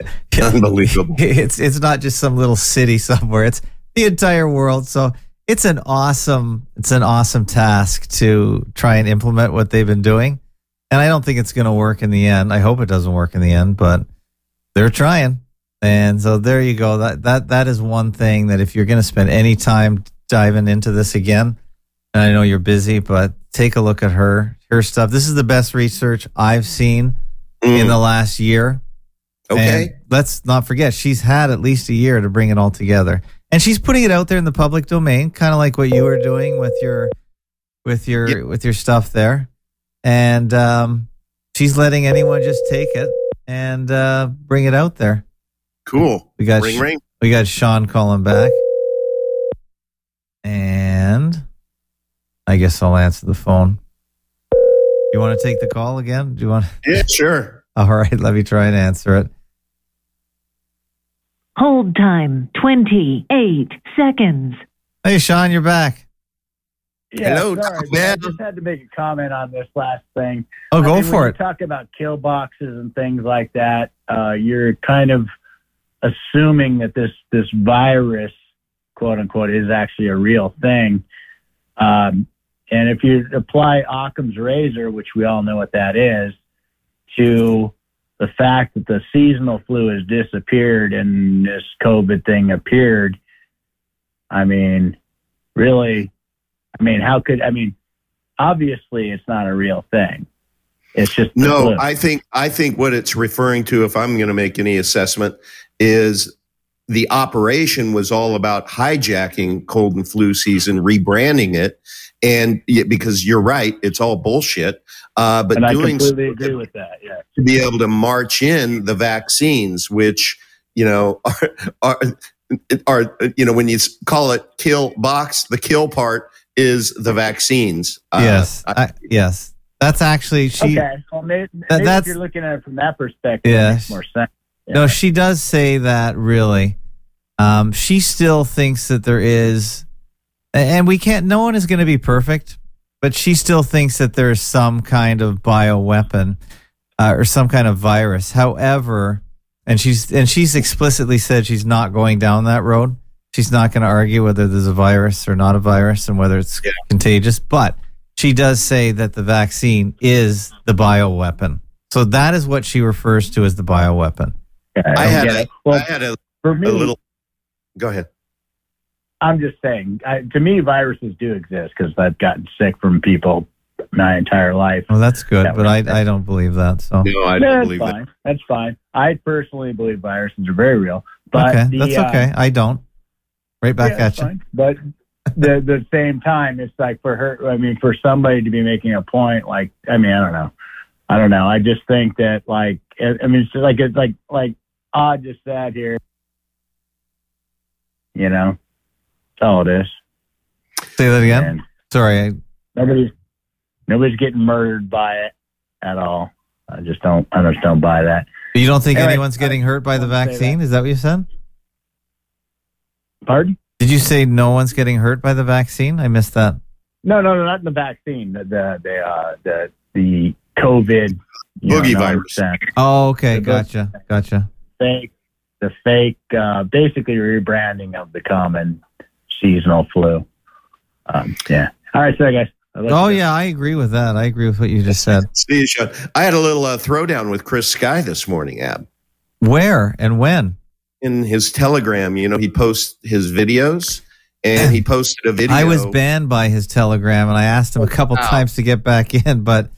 Unbelievable. It's it's not just some little city somewhere. It's the entire world. So it's an awesome it's an awesome task to try and implement what they've been doing. And I don't think it's going to work in the end. I hope it doesn't work in the end, but they're trying. And so there you go. That that that is one thing that if you're going to spend any time diving into this again, and I know you're busy, but take a look at her her stuff. This is the best research I've seen in Mm. the last year. Okay. And let's not forget, she's had at least a year to bring it all together. And she's putting it out there in the public domain, kind of like what you were doing with your with your Yep. with your stuff there. And um, she's letting anyone just take it and uh, bring it out there. Cool. We got Ring, Sh- ring. we got Sean calling back. And I guess I'll answer the phone. You want to take the call again? Do you want Yeah, sure. All right, let me try and answer it. Hold time 28 seconds. Hey Sean, you're back. Yeah, Hello, sorry, man. I just had to make a comment on this last thing. Oh, I go mean, for when it. You talk about kill boxes and things like that. Uh, you're kind of assuming that this this virus, quote unquote, is actually a real thing. Um, and if you apply Occam's razor, which we all know what that is, to the fact that the seasonal flu has disappeared and this COVID thing appeared, I mean, really, I mean, how could, I mean, obviously it's not a real thing. It's just No, flu. I think I think what it's referring to, if I'm going to make any assessment, is the operation was all about hijacking cold and flu season, rebranding it, and because you're right, it's all bullshit. Uh, but and I doing completely so agree with that. Yeah. to be able to march in the vaccines, which you know are, are, are you know when you call it kill box, the kill part is the vaccines. Uh, yes, I- I, yes. That's actually she. okay. Well, maybe, maybe that's- if you're looking at it from that perspective, Yeah. it makes more sense. No, she does say that really. Um, she still thinks that there is, and we can't, no one is going to be perfect, but she still thinks that there's some kind of bioweapon uh, or some kind of virus. However, and she's, and she's explicitly said she's not going down that road. She's not going to argue whether there's a virus or not a virus and whether it's Yeah. contagious, but she does say that the vaccine is the bioweapon. So that is what she refers to as the bioweapon. Yeah, I don't had a, it. Well, I had a, for a me, little. Go ahead. I'm just saying. I, to me, viruses do exist because I've gotten sick from people my entire life. Well, that's good, That but I, I don't believe that. So No, I don't that's believe that. fine. That's fine. I personally believe viruses are very real. But okay, the, that's uh, okay. I don't. Right back yeah, at you. fine. But the the same time, it's like for her. I mean, for somebody to be making a point, like I mean, I don't know. I don't know. I just think that like I I mean, it's just like it's like like odd just sat here. You know, that's all it is. Say that again. And Sorry. I, nobody's nobody's getting murdered by it at all. I just don't. I just don't buy that. you don't think Anyway, anyone's getting hurt by the I vaccine? Is that what you said? Pardon? Did you say no one's getting hurt by the vaccine? I missed that. No, no, no, not the vaccine. The the the uh, the, the COVID Boogie know, virus. nonsense. Oh, okay. The book- Gotcha. Gotcha. Fake, the fake, uh, basically rebranding of the common seasonal flu. Um, yeah. All right, sorry guys. I'll Oh, you go. yeah. I agree with that. I agree with what you just said. See you, Sean. I had a little uh, throwdown with Chris Sky this morning, Ab. Where and when? In his Telegram, you know, he posts his videos, and he posted a video. I was banned by his Telegram, and I asked him a couple Wow. times to get back in, but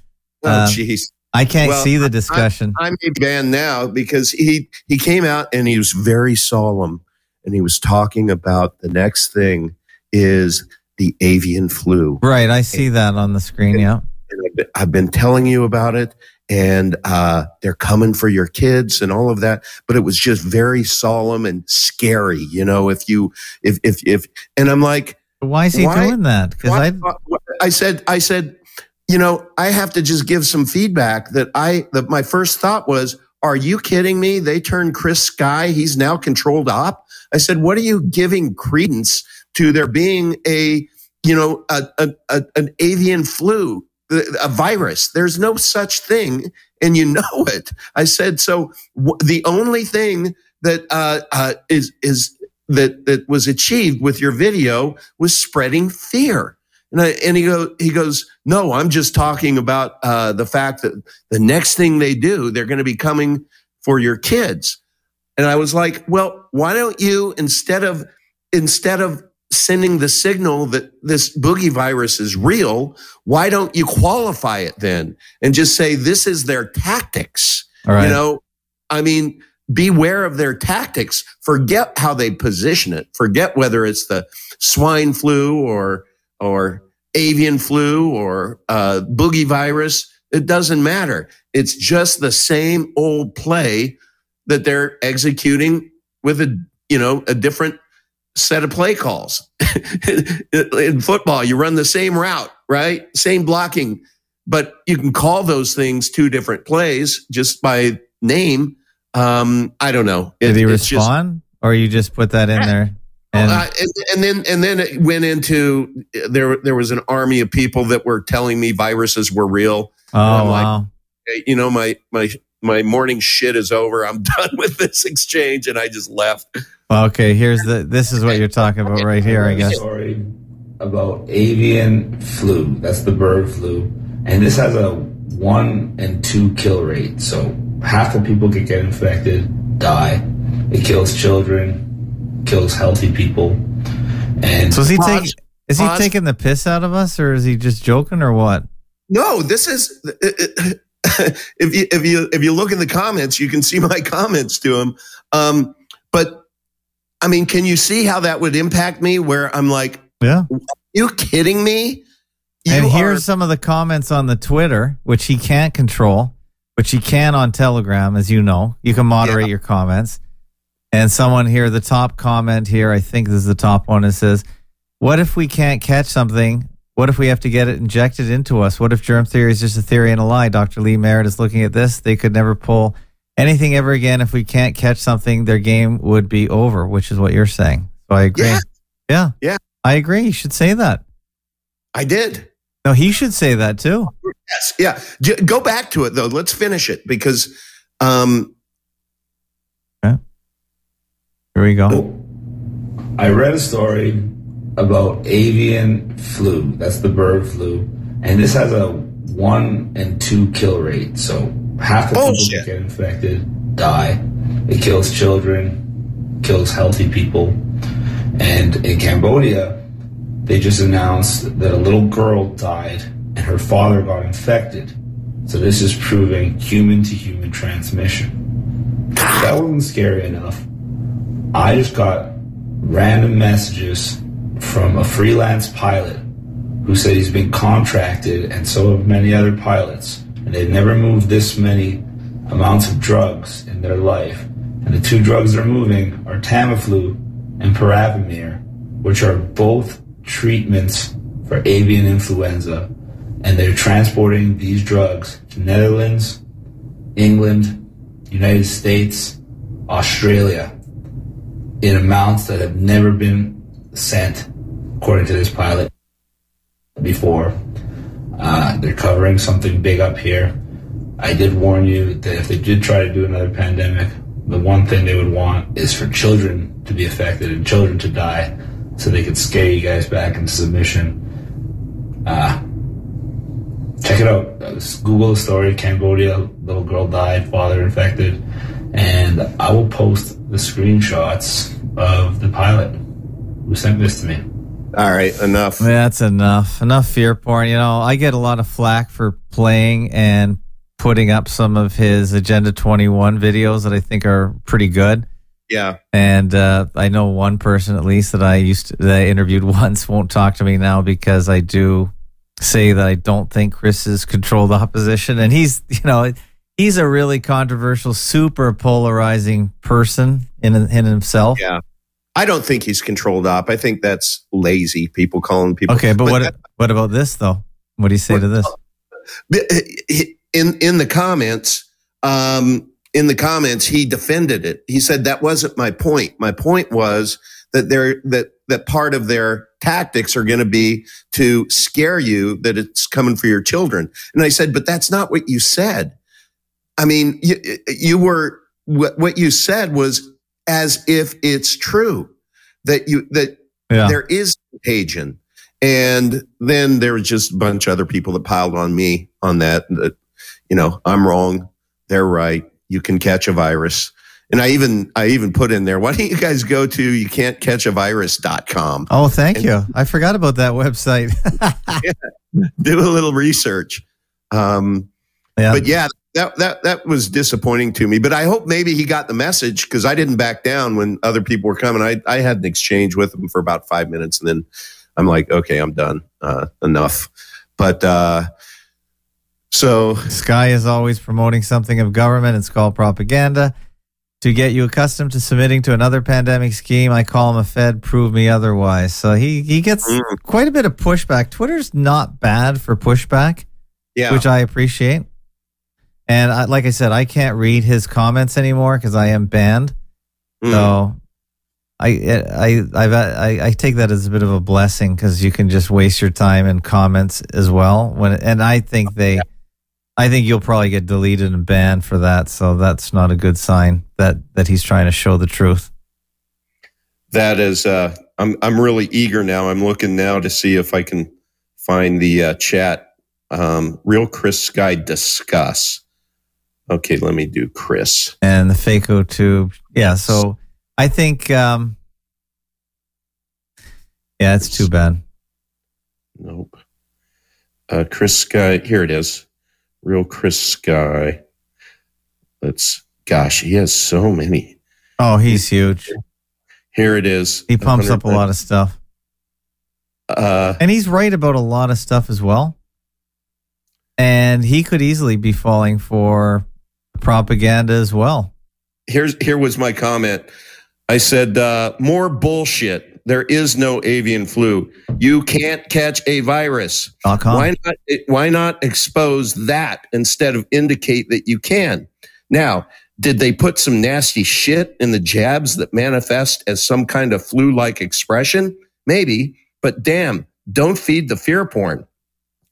Oh, um, jeez. I can't Well, see the discussion. I, am be banned now because he he came out and he was very solemn, and he was talking about the next thing is the avian flu. right. I see that on the screen. Yeah. And I've been- I've been telling you about it, and uh, they're coming for your kids and all of that. But it was just very solemn and scary, you know. If you, if if if, and I'm like, Why is he Why- doing that? Because I I said, I said, you know, I have to just give some feedback that I that my first thought was, are you kidding me? They turned Chris Sky. He's now controlled op. I said, what are you giving credence to there being a, you know, a, a, a an avian flu, a virus? There's no such thing, and you know it. I said, so w- the only thing that uh, uh, is is that that was achieved with your video was spreading fear. And I, and he go he goes, no, I'm just talking about uh, the fact that the next thing they do, they're going to be coming for your kids. And I was like, well, why don't you instead of instead of sending the signal that this boogie virus is real, why don't you qualify it then and just say this is their tactics? right. You know, I mean, beware of their tactics. Forget how they position it. Forget whether it's the swine flu or or avian flu or uh, boogie virus. It doesn't matter. It's just the same old play that they're executing with a you know a different set of play calls. In football, you run the same route, right? Same blocking, but you can call those things two different plays just by name. Um, I don't know. Did It- he it's just- respond, or you just put that in there? And uh, and, and then and then it went into there. There was an army of people that were telling me viruses were real. oh I'm like, wow, You know, my my my morning shit is over. I'm done with this exchange, and I just left. Okay, here's the. This is what you're talking about right here, I guess. Story about avian flu. That's the bird flu, and this has a one and two kill rate. So half the people that get infected die. It kills children, kills healthy people, and So is he taking? Is he Pause. taking the piss out of us, or is he just joking, or what? No, this is if you if you if you look in the comments, you can see my comments to him. Um, but I mean, can you see how that would impact me? Where I'm like, Yeah. you kidding me? You and are- here's some of the comments on the Twitter, which he can't control, which he can on Telegram, as you know. You can moderate Yeah. your comments. And someone here, the top comment here, I think this is the top one, it says, What if we can't catch something? What if we have to get it injected into us? What if germ theory is just a theory and a lie? Dr. Lee Merritt is looking at this. They could never pull anything ever again. If we can't catch something, their game would be over, which is what you're saying. So I agree. Yeah. yeah. Yeah. I agree. You should say that. I did. No, he should say that too. Yes, yeah. Go back to it though. Let's finish it because um, Here we go. I read a story about avian flu. That's the bird flu. And this has a one and two kill rate. So half the oh, people Bullshit. that get infected die. It kills children, kills healthy people. And in Cambodia, they just announced that a little girl died and her father got infected. So this is proving human to human transmission. That wasn't scary enough. I just got random messages from a freelance pilot who said he's been contracted, and so have many other pilots, and they've never moved this many amounts of drugs in their life. And the two drugs they're moving are Tamiflu and Peramivir, which are both treatments for avian influenza, and they're transporting these drugs to Netherlands, England, United States, Australia in amounts that have never been sent, according to this pilot, before. Uh, they're covering something big up here. I did warn you that if they did try to do another pandemic, the one thing they would want is for children to be affected and children to die so they could scare you guys back into submission. Uh, check it out. Google the story Cambodia, little girl died, father infected. And I will post the screenshots of the pilot who sent this to me. all right, enough. That's enough. Enough fear porn. You know, I get a lot of flack for playing and putting up some of his Agenda 21 videos that I think are pretty good. Yeah, And uh, I know one person at least that I used to, that I interviewed once won't talk to me now because I do say that I don't think Chris is controlled opposition, and he's you know he's a really controversial, super polarizing person in in himself. yeah. I don't think he's controlled op. I think that's lazy. People calling people. Okay, but, what that- what about this though? What do you say to this? in in the comments um in the comments he defended it he said that wasn't my point my point was that they're that that part of their tactics are going to be to scare you that it's coming for your children and i said but that's not what you said i mean you, you were what, what you said was as if it's true that you that Yeah, there is contagion. And then there was just a bunch of other people that piled on me on that. That you know, I'm wrong. They're right. You can catch a virus. And I even I even put in there, why don't you guys go to you can't catch a virus.com? Oh, thank you. I forgot about that website. Do a little research. Um, yeah. but yeah, that that that was disappointing to me. But I hope maybe he got the message because I didn't back down when other people were coming. I I had an exchange with him for about five minutes, and then I'm like, okay, I'm done. Uh, enough. But uh, so Sky is always promoting something of government. It's called propaganda. To get you accustomed to submitting to another pandemic scheme, I call him a Fed. Prove me otherwise. So he he gets Mm. quite a bit of pushback. Twitter's not bad for pushback, yeah, which I appreciate. And I, like I said, I can't read his comments anymore because I am banned. Mm. So I I I've, I I take that as a bit of a blessing because you can just waste your time in comments as well. When and I think they, I think you'll probably get deleted and banned for that. So that's not a good sign that that he's trying to show the truth. That is, uh, I'm I'm really eager now. I'm looking now to see if I can find the uh, chat. Um, Real Chris Sky discuss. Okay, let me do Chris. And the FacoTube. Yeah. So I think. um Yeah, it's too bad. Nope. Uh, Chris Sky. Here it is. Real Chris Sky. Let's. Gosh, he has so many. Oh, he's huge. Here it is. He pumps up a lot of stuff. Uh, And he's right about a lot of stuff as well. And he could easily be falling for propaganda as well. here's here was my comment. I said uh, more bullshit. There is no avian flu. You can't catch a virus. Com. Why not? Why not expose that instead of indicate that you can? Now, did they put some nasty shit in the jabs that manifest as some kind of flu-like expression? Maybe, but damn, don't feed the fear porn.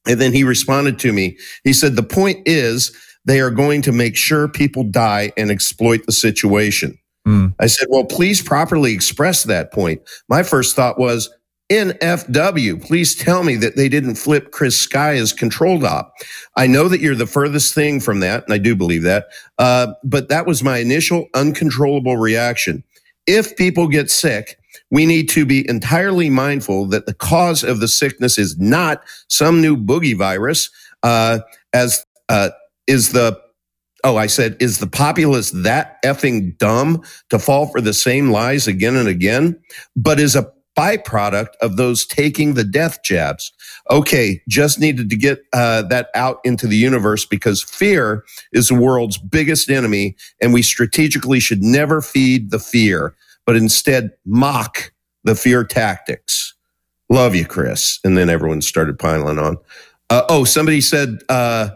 And then he responded to me. He said, the point is they are going to make sure people die and exploit the situation. Hmm. I said, well, please properly express that point. My first thought was, NFW, please tell me that they didn't flip Chris Sky as controlled op. I know that you're the furthest thing from that, and I do believe that. Uh, but that was my initial uncontrollable reaction. If people get sick, we need to be entirely mindful that the cause of the sickness is not some new boogie virus, uh, as uh, is the Oh, I said, is the populace that effing dumb to fall for the same lies again and again? But is a byproduct of those taking the death jabs. Okay, just needed to get uh, that out into the universe because fear is the world's biggest enemy, and we strategically should never feed the fear, but instead mock the fear tactics. Love you, Chris. And then everyone started piling on. Uh, oh, somebody said, uh,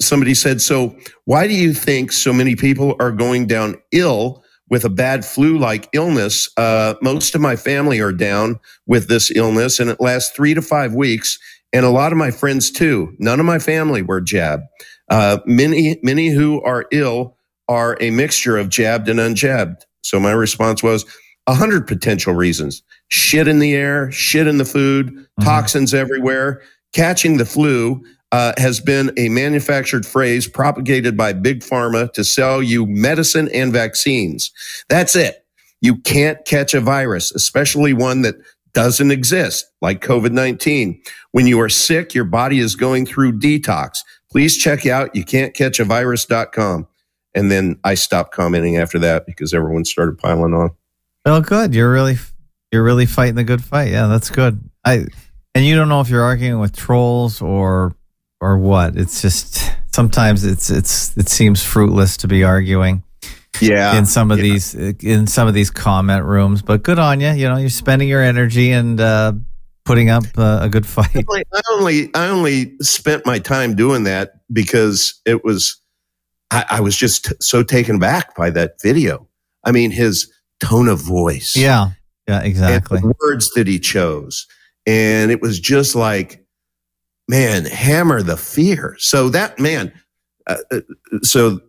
somebody said, so why do you think so many people are going down ill with a bad flu like illness? Uh, most of my family are down with this illness and it lasts three to five weeks. And a lot of my friends too. None of my family were jabbed. Uh, many, many who are ill are a mixture of jabbed and unjabbed. So my response was a hundred potential reasons. Shit in the air, shit in the food, toxins everywhere, catching the flu, uh, has been a manufactured phrase propagated by big pharma to sell you medicine and vaccines. That's it. You can't catch a virus, especially one that doesn't exist, like COVID 19. When you are sick, your body is going through detox. Please check out you can't catch a virus.com. And then I stopped commenting after that because everyone started piling on. Well, good. You're really you're really fighting the good fight. Yeah, that's good. I and you don't know if you're arguing with trolls or or what. It's just sometimes it's it's it seems fruitless to be arguing Yeah. in some of yeah. these in some of these comment rooms. But good on you. You know, you're spending your energy and uh, putting up uh, a good fight. only- I only I only spent my time doing that because it was I, I was just so taken back by that video. I mean, his tone of voice, Yeah, yeah, exactly. words that he chose, and it was just like, man, hammer the fear. So that man, uh, uh, so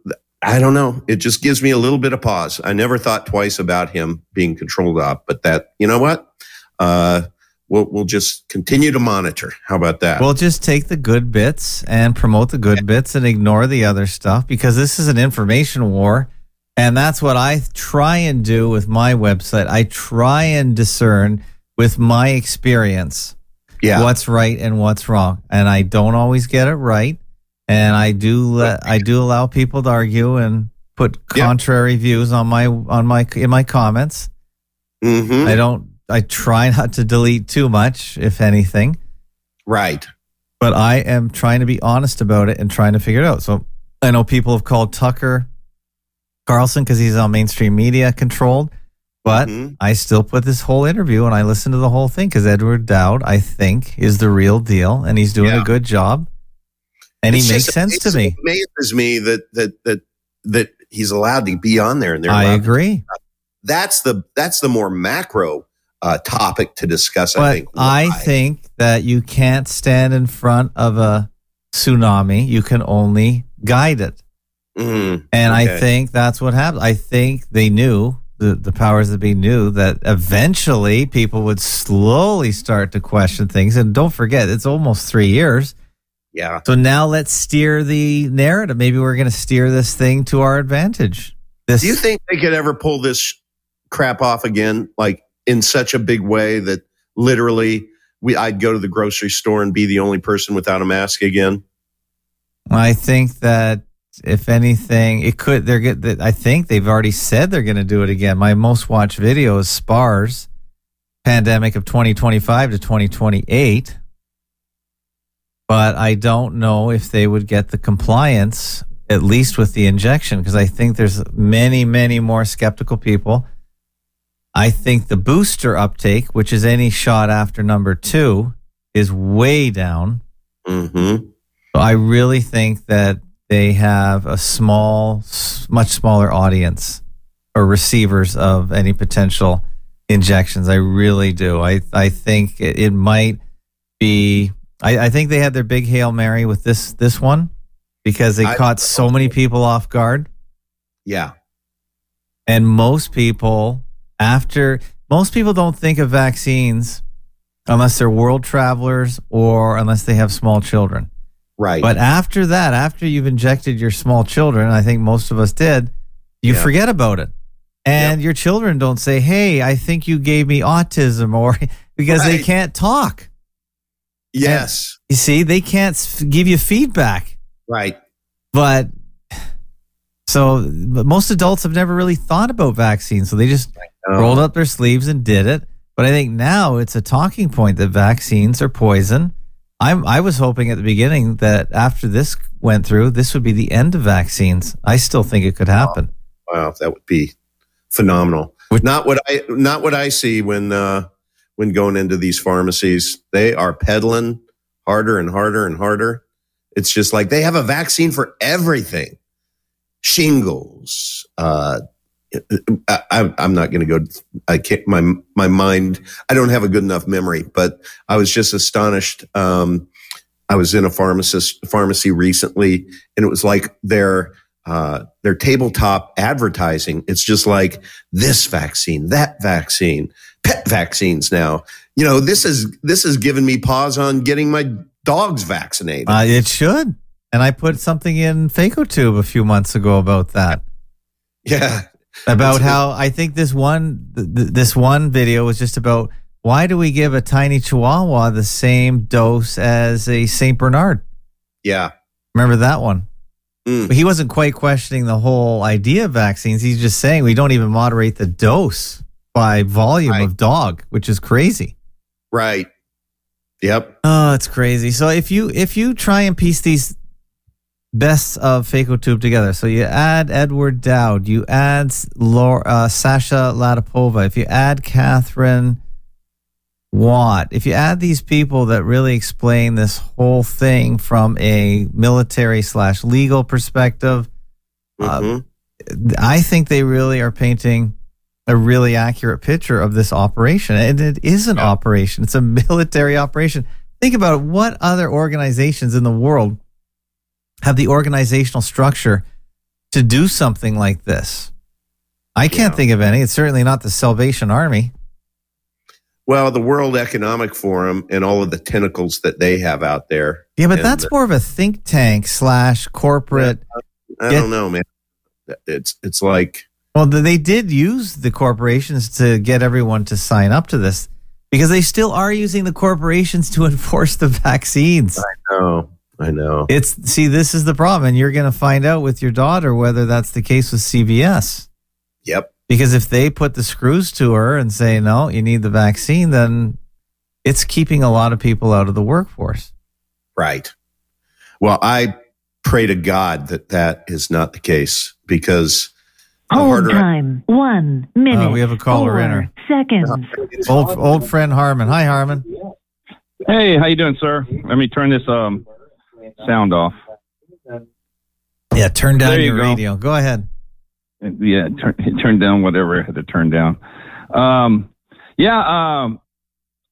I don't know. It just gives me a little bit of pause. I never thought twice about him being controlled up, but that you know what. Uh, We'll, we'll just continue to monitor. How about that? We'll just take the good bits and promote the good bits and ignore the other stuff because this is an information war. And that's what I try and do with my website. I try and discern with my experience yeah. what's right and what's wrong. And I don't always get it right. And I do let, I do allow people to argue and put Yeah. contrary views on my on my in my comments. Mhm. I don't I try not to delete too much, if anything. Right. but I am trying to be honest about it and trying to figure it out. So I know people have called Tucker Carlson because he's on mainstream media controlled, but Mhm. I still put this whole interview and I listened to the whole thing because Edward Dowd, I think, is the real deal and he's doing Yeah. a good job. And It's he makes just sense to me. amazing- Amazes me that that that that he's allowed to be on there and they're I agree. That's the that's the more macro uh, topic to discuss. I But think. I think that you can't stand in front of a tsunami. You can only guide it. Mm, And I think that's what happened. I think they knew the, the powers that be knew that eventually people would slowly start to question things. And don't forget, it's almost three years. yeah. So now let's steer the narrative. Maybe we're going to steer this thing to our advantage. This, Do you think they could ever pull this crap off again, like in such a big way that literally we I'd go to the grocery store and be the only person without a mask again? I think that if anything, it could. They're good. I think they've already said they're going to do it again. My most watched video is SPARS, pandemic of 2025 to 2028. But I don't know if they would get the compliance, at least with the injection, because I think there's many, many more skeptical people. I think the booster uptake, which is any shot after number two, is way down. Mm-hmm. So I really think that they have a small, much smaller audience or receivers of any potential injections. I really do. I I think it, might be. I, I think they had their big hail mary with this this one because they I- caught so many people off guard, Yeah. and most people after most people don't think of vaccines unless they're world travelers or unless they have small children. Right. But after that, after you've injected your small children, I think most of us did, you Yeah. forget about it. And your children don't say, Hey, I think you gave me autism or because they can't talk. yes. You see, they can't give you feedback. Right. But so but most adults have never really thought about vaccines. So they just rolled up their sleeves and did it. But I think now it's a talking point that vaccines are poison. I'm I was hoping at the beginning that after this went through, this would be the end of vaccines. I still think it could happen. Wow, that would be phenomenal. Would- not what I not what I see when uh when going into these pharmacies. They are peddling harder and harder and harder. It's just like they have a vaccine for everything. Shingles. Uh I, I- I'm not going to go. I can't. My my mind. I don't have a good enough memory. But I was just astonished. Um, I was in a pharmacist pharmacy recently, and it was like their uh, their tabletop advertising. It's just like this vaccine, that vaccine, pet vaccines. Now, you know, this is this has given me pause on getting my dogs vaccinated. Uh, it should. And I put something in FacoTube a few months ago about that. yeah, About It's- how I think this one th- th- this one video was just about why do we give a tiny chihuahua the same dose as a Saint Bernard? yeah, Remember that one? Mm. But he wasn't quite questioning the whole idea of vaccines. He's just saying we don't even moderate the dose by volume Right. of dog, which is crazy. right. Yep. Oh, it's crazy. So if you if you try and piece these bests of FacoTube together, so you add Edward Dowd, you add Laura, uh, Sasha Latypova, if you add Katherine Watt, if you add these people that really explain this whole thing from a military slash legal perspective, Uh, Mhm. I think they really are painting a really accurate picture of this operation. And it is an Yeah. operation, it's a military operation. Think about it. What other organizations in the world have the organizational structure to do something like this? I can't Yeah. think of any. It's certainly not the Salvation Army. Well, the World Economic Forum and all of the tentacles that they have out there. Yeah, but that's uh, more of a think tank slash corporate. I Get- don't know, man. It's it's like Well, they did use the corporations to get everyone to sign up to this because they still are using the corporations to enforce the vaccines. oh, I know. It's see, this is the problem, and you're going to find out with your daughter whether that's the case with CVS. Yep. Because if they put the screws to her and say no, you need the vaccine, then it's keeping a lot of people out of the workforce. Right. Well, I pray to God that that is not the case because the Hold harder I- time. One minute. Uh, we have a caller in four her. Seconds. Old old friend Harmon. Hi, Harmon. Hey, how you doing, sir? Let me turn this um sound off. Yeah, turn down There you your go. radio. Go ahead. Yeah, turn turn down whatever I had to turn down. Um, yeah, um,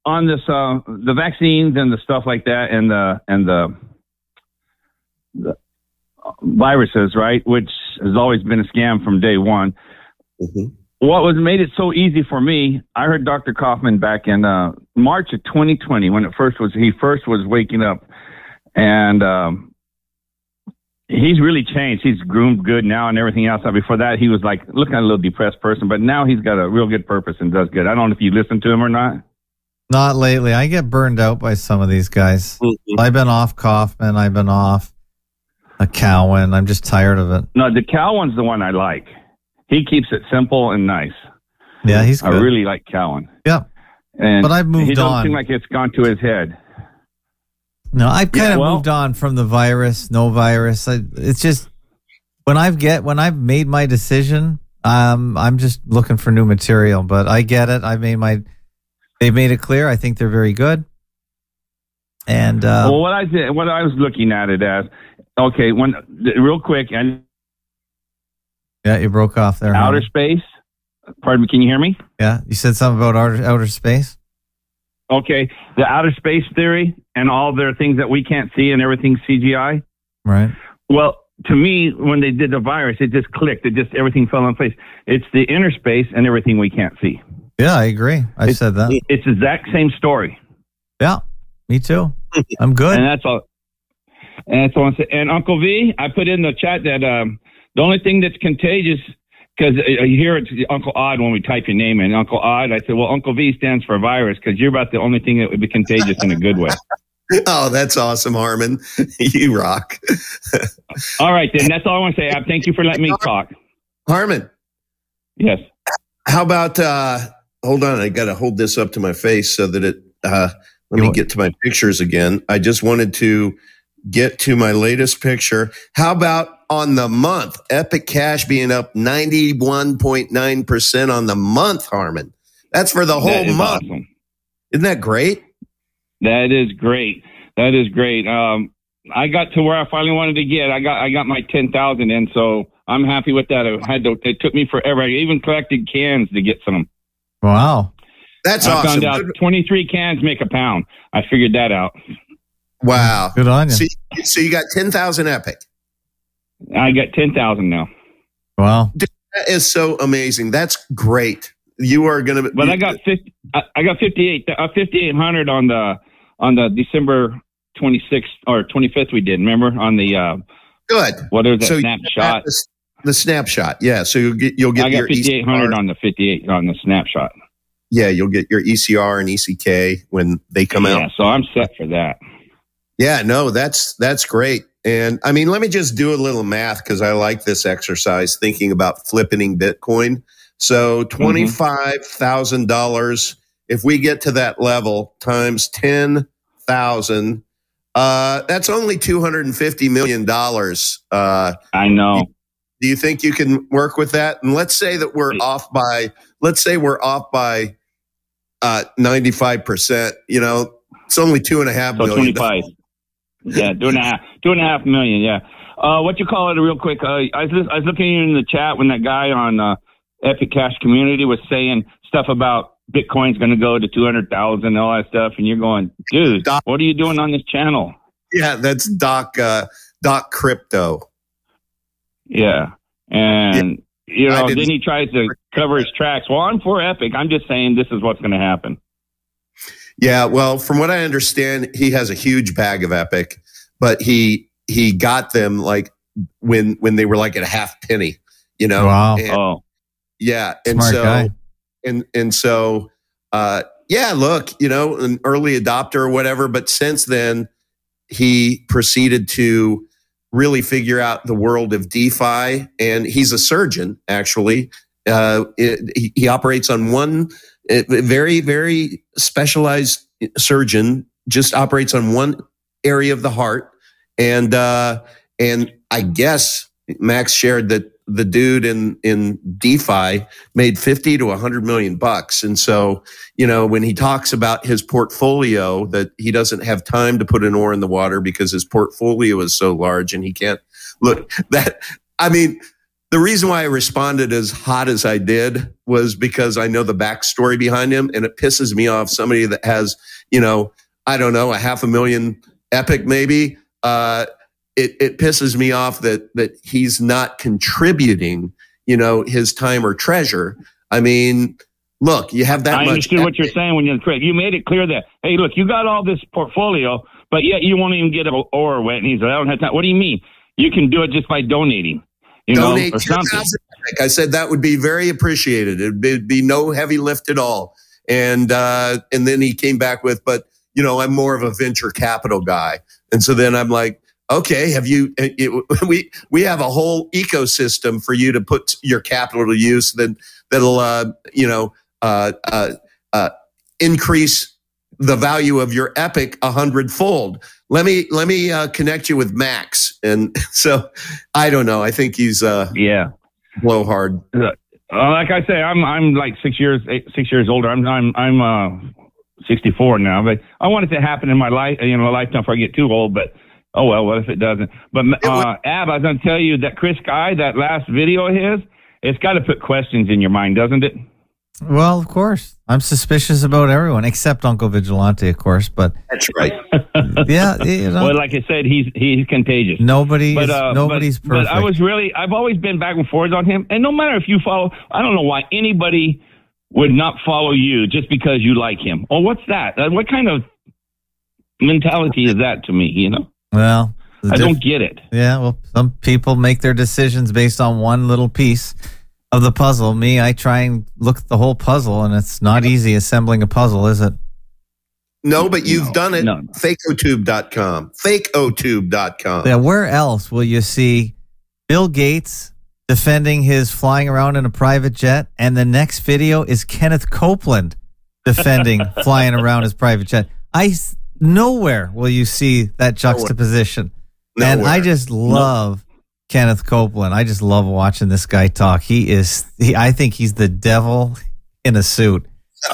on this uh, the vaccines and the stuff like that, and the and the viruses, right? Which has always been a scam from day one. Mhm. What was made it so easy for me? I heard Dr. Kaufman back in uh, March of 2020 when it first was he first was waking up, and um, he's really changed. He's groomed good now and everything else. Before that, he was like looking at a little depressed person, but now he's got a real good purpose and does good. I don't know if you listen to him or not. Not lately. I get burned out by some of these guys. Mhm. I've been off Kaufman. I've been off a Cowan. I'm just tired of it. No, the one's the one I like. He keeps it simple and nice. Yeah, he's I really like Cowan. Yeah. And But I've moved he don't seem like it's gone to his head. No, I've kind Yeah, of well- moved on from the virus, no virus. I, it's just when I've get when I've made my decision, um, I'm just looking for new material. But I get it. I've made my. They've made it clear. I think they're very good. And uh, well, what I did, what I was looking at it as, okay, when real quick and yeah, you broke off there. outer Harvey. space. Pardon me, can you hear me? Yeah, you said something about outer, outer space. Okay, the outer space theory and all their things that we can't see and everything's CGI. Right. Well, to me, when they did the virus, it just clicked. It just everything fell in place. It's the inner space and everything we can't see. Yeah, I agree. I It's- said that. It's the exact same story. Yeah, me too. I'm good. and that's all. And that's all. And Uncle V, I put in the chat that um, the only thing that's contagious because you hear it's Uncle Odd when we type your name in. Uncle Odd, I said, well, Uncle V stands for virus because you're about the only thing that would be contagious in a good way. Oh, that's awesome, Harmon. you rock. All right, then. That's all I want to say. Ab, thank you for letting me talk. Harmon, Yes. how about uh hold on, I gotta hold this up to my face so that it uh let me get to my pictures again. I just wanted to get to my latest picture. How about on the month? Epic Cash being up 91.9% on the month, Harmon. That's for the whole is month. awesome. Isn't that great? That is great. That is great. Um, I got to where I finally wanted to get. I got I got my ten thousand in, so I'm happy with that. I had to, it took me forever. I even collected cans to get some. wow. That's I awesome. found out 23 cans make a pound. I figured that out. Wow. Good on you. So, so you got 10,000 Epic. I got 10,000 now. wow. That is so amazing. That's great. You are going to. But I got 50, I, I got 58, uh, 5,800 on the, on the December 26th or 25th we did. Remember on the, uh, good. what is that So you snapshot? The, the snapshot, yeah. So you'll get you'll get I got your 5,800 on the 58 on the snapshot. yeah, you'll get your ECR and ECK when they come yeah, out. so I'm set for that. Yeah, no, that's that's great. And I mean, let me just do a little math because I like this exercise thinking about flipping Bitcoin. So twenty five thousand dollars. If we get to that level times ten thousand, uh, that's only two hundred and fifty million dollars. Uh, I know. do you think you can work with that? And let's say that we're off by, let's say we're off by uh, 95%, you know, it's only two and a half So million. 25. Yeah, two and a half, two and a half million. Yeah. Uh, what you call it real quick? Uh, I was, I was looking in the chat when that guy on uh, Epic Cash Community was saying stuff about Bitcoin's going to go to 200,000 and all that stuff. And you're going, dude, Doc- what are you doing on this channel? Yeah, that's Doc, uh, Doc Crypto. Yeah. And, you know, then he tries to cover his tracks. Well, I'm for Epic. I'm just saying this is what's going to happen. Yeah, well, from what I understand, he has a huge bag of Epic, but he he got them like when when they were like at a half penny, you know. Wow. And- Oh, Yeah, and Smart so guy. and and so uh yeah, look, you know, an early adopter or whatever, but since then he proceeded to really figure out the world of DeFi and he's a surgeon actually. Uh it, he, he operates on one uh, very very specialized surgeon just operates on one area of the heart and uh and I guess Max shared that the dude in in DeFi made 50 to 100 million bucks. And so, you know, when he talks about his portfolio that he doesn't have time to put an oar in the water because his portfolio is so large and he can't look that I mean, the reason why I responded as hot as I did was because I know the backstory behind him and it pisses me off somebody that has, you know, I don't know, a half a million epic maybe uh it it pisses me off that that he's not contributing, you know, his time or treasure. I mean, look, you have that I much. understood what you're saying when you're Craig. You made it clear that hey, look, you got all this portfolio, but yet you won't even get an oar wet. And he's like, I don't have time. What do you mean? You can do it just by donating, you Donate know, or something. I said that would be very appreciated. It'd be, be no heavy lift at all. And uh, and then he came back with, but you know, I'm more of a venture capital guy. And so then I'm like, okay, have you? It, it- we we have a whole ecosystem for you to put your capital to use that that'll uh, you know uh, uh, uh, increase the value of your epic a hundredfold. Let me let me uh, connect you with Max. And so I don't know. I think he's uh, Yeah. blowhard. Uh, like I say, I'm I'm like six years eight, six years older. I'm I'm I'm uh 64 now, but I want it to happen in my life, you know, my lifetime before I get too old. But oh well, what if it doesn't? But uh, Ab, I was gonna tell you that Chris Guy, that last video of his, it's got to put questions in your mind, doesn't it? Well, of course. I'm suspicious about everyone except Uncle Vigilante, of course. But That's right. yeah, you know, Well, like I said, he's he's contagious. nobody, But, is, uh, nobody's but, perfect. But I was really, I've always been back and forth on him. And no matter if you follow, I don't know why anybody would not follow you just because you like him. Oh, what's that? Uh, What kind of mentality is that to me? You know, well, the I diff- don't get it. Yeah, well, some people make their decisions based on one little piece of the puzzle. Me, I try and look at the whole puzzle, and it's not easy assembling a puzzle, is it? No, but you've No, done it. no. Fakeotube.com. Fakeotube.com. Yeah, where else will you see Bill Gates defending his flying around in a private jet, and the next video is Kenneth Copeland defending flying around his private jet? I s- nowhere will you see that juxtaposition, and I just love Kenneth Copeland. I just love watching this guy talk. He is, he, I think he's the devil in a suit.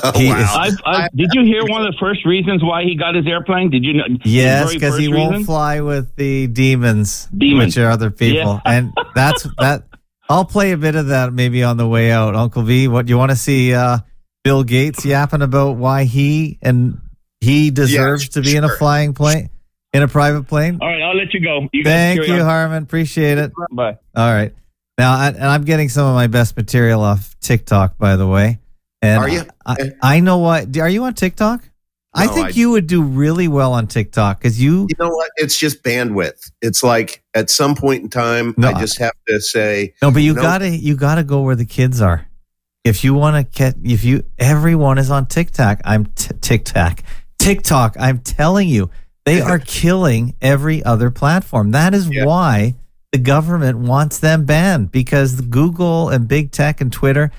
Oh, he wow. is- I've, i did you hear one of the first reasons why he got his airplane? Did you know? Yes, because he first won't reason? fly with the demons, Demons. which are other people, Yeah. and that's that. I'll play a bit of that maybe on the way out, Uncle V. What you want to see? Uh, Bill Gates yapping about why he and he deserves Yes, to be in a flying plane, in a private plane. All right, I'll let you go. You Thank you, on. Harmon. Appreciate it. Bye. All right. Now, I, and I'm getting some of my best material off TikTok, by the way. And Are you? I, I know what. Are you on TikTok? I think I- you would do really well on TikTok because you You know what? It's just bandwidth. It's like at some point in time, No, I just have to say, No, but you No. gotta you gotta go where the kids are. If you want to get, if you everyone is on TikTok, I'm t- TikTok, TikTok. I'm telling you, they are killing every other platform. That is Yeah. why the government wants them banned because Google and big tech and Twitter,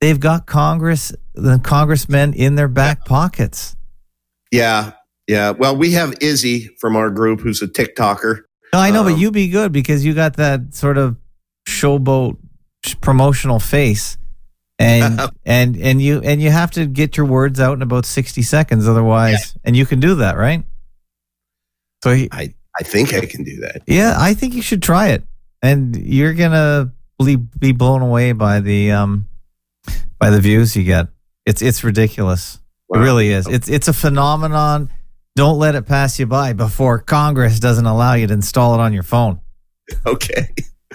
they've got Congress, the congressmen in their back pockets. yeah, yeah. Well, we have Izzy from our group who's a TikToker. No, I know, but Um, you be good because you got that sort of showboat promotional face, and and and you and you have to get your words out in about sixty seconds, otherwise, and you can do that, right? So he, I, I think I can do that. yeah, I think you should try it, and you're gonna be be blown away by the um by the views you get. It's it's ridiculous. It really is. It's it's a phenomenon. Don't let it pass you by before Congress doesn't allow you to install it on your phone. Okay.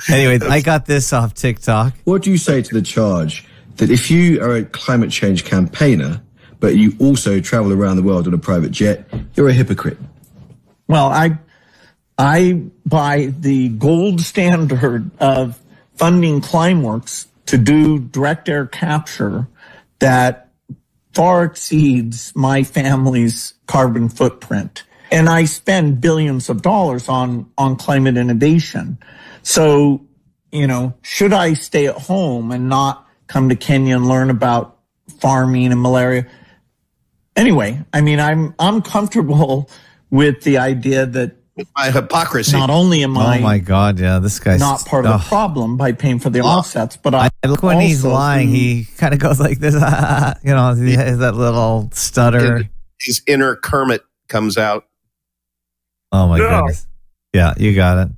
Anyway, I got this off TikTok. What do you say to the charge that if you are a climate change campaigner, but you also travel around the world on a private jet, you're a hypocrite? Well, I I buy the gold standard of funding Climeworks to do direct air capture that far exceeds my family's carbon footprint. And I spend billions of dollars on on climate innovation. So, you know, should I stay at home and not come to Kenya and learn about farming and malaria? Anyway, I mean, I'm I'm comfortable with the idea that My hypocrisy. not only am I, Oh my God! Yeah, this guy's not part of the oh. problem by paying for the offsets, but I, I look when he's lying, who- he kind of goes like this. you know, he has that little stutter. His inner Kermit comes out. Oh my No. goodness! Yeah, you got it.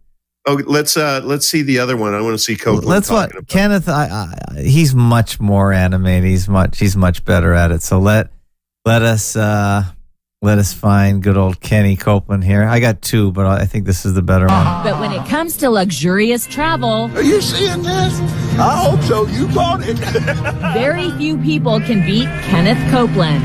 Oh, let's uh let's see the other one. I want to see Copeland. Let's what talking about- Kenneth. I, I, he's much more animated. He's much. He's much better at it. So let let us uh let us find good old Kenny Copeland here. I got two, but I think this is the better one. But when it comes to luxurious travel, Are you seeing this? I hope so. You bought it. very few people can beat Kenneth Copeland.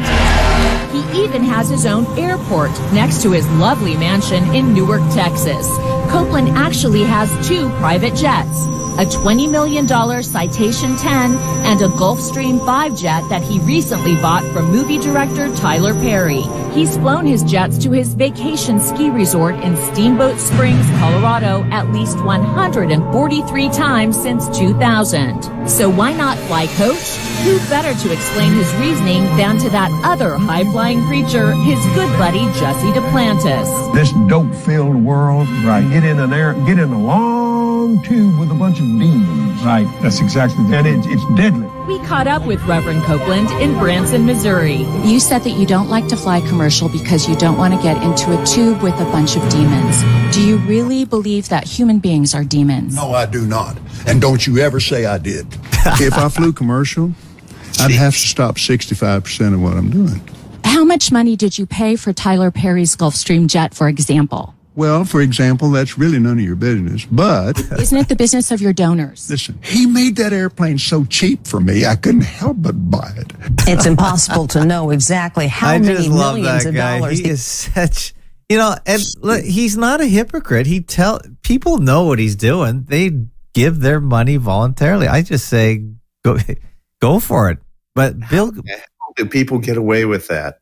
He even has his own airport next to his lovely mansion in Newark, Texas. Copeland actually has two private jets. A $20 million Citation 10 and a Gulfstream 5 jet that he recently bought from movie director Tyler Perry. He's flown his jets to his vacation ski resort in Steamboat Springs, Colorado at least 143 times since 2000. So why not fly coach? Who better to explain his reasoning than to that other high-flying creature, his good buddy Jesse Duplantis. this dope-filled world. Right. Get in an air. Get in a long tube with a bunch of demons. Right. That's exactly. And it's it's deadly. We caught up with Reverend Copeland in Branson, Missouri. You said that you don't like to fly commercial because you don't want to get into a tube with a bunch of demons. Do you really believe that human beings are demons? No, I do not. And don't you ever say I did. if I flew commercial, I'd have to stop 65% of what I'm doing. How much money did you pay for Tyler Perry's Gulfstream jet, for example? Well, for example, that's really none of your business. But Isn't it the business of your donors? listen, he made that airplane so cheap for me, I couldn't help but buy it. It's impossible to know exactly how I many just love millions that of guy. dollars. He is such, you know, and look, he's not a hypocrite. He tell people know what he's doing. They give their money voluntarily. I just say go, go for it. But Bill, How do people get away with that?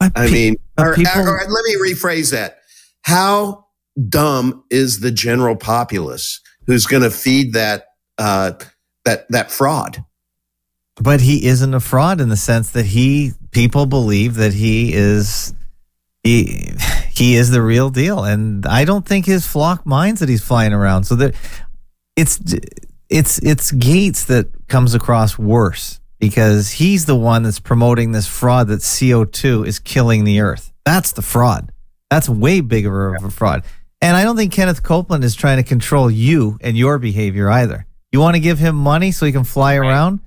I pe- mean, but or- people- or- let me rephrase that. How dumb is the general populace who's going to feed that uh, that that fraud? but he isn't a fraud in the sense that he people believe that he is he he is the real deal. And i don't think his flock minds that he's flying around. So that it's it's it's gates that comes across worse because he's the one that's promoting this fraud that co2 is killing the earth. That's the fraud that's way bigger of a fraud and i don't think kenneth copeland is trying to control you and your behavior either you want to give him money so he can fly around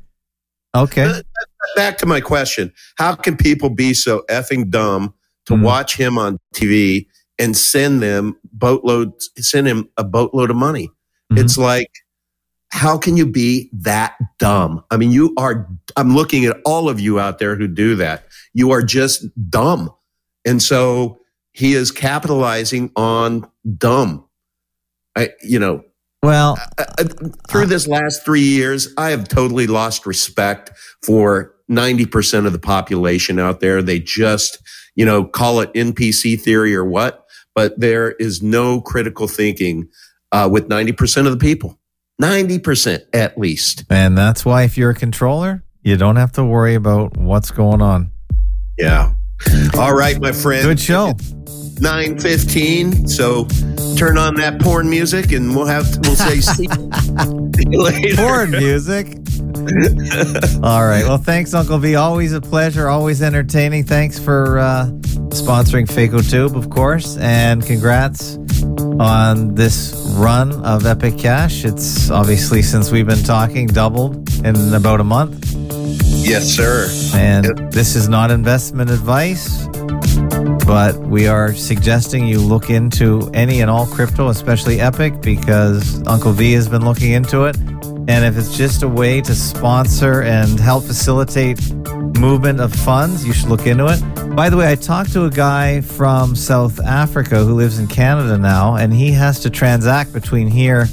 okay Back to my question: How can people be so effing dumb to Mhm. watch him on TV and send them boatloads, send him a boatload of money? Mhm. It's like, how can you be that dumb? I mean, you are. I'm looking at all of you out there who do that. You are just dumb, and so he is capitalizing on dumb. I, you know, well uh, uh, through this last three years, I have totally lost respect for 90% of the population out there. They just, you know, call it NPC theory or what, but there is no critical thinking uh, with 90% of the people. 90% at least. And that's why if you're a controller, you don't have to worry about what's going on. Yeah. All right, my friend. Good show. 915. So turn on that porn music and we'll have, we'll say, see you later. Porn music. All right. Well, thanks, Uncle V. Always a pleasure. Always entertaining. Thanks for uh, sponsoring FacoTube, of course. And congrats on this run of Epic Cash. It's obviously, since we've been talking, doubled in about a month. Yes, sir. And this is not investment advice, but we are suggesting you look into any and all crypto, especially Epic, because Uncle V has been looking into it. And if it's just a way to sponsor and help facilitate movement of funds, you should look into it. By the way, I talked to a guy from South Africa who lives in Canada now, and he has to transact between here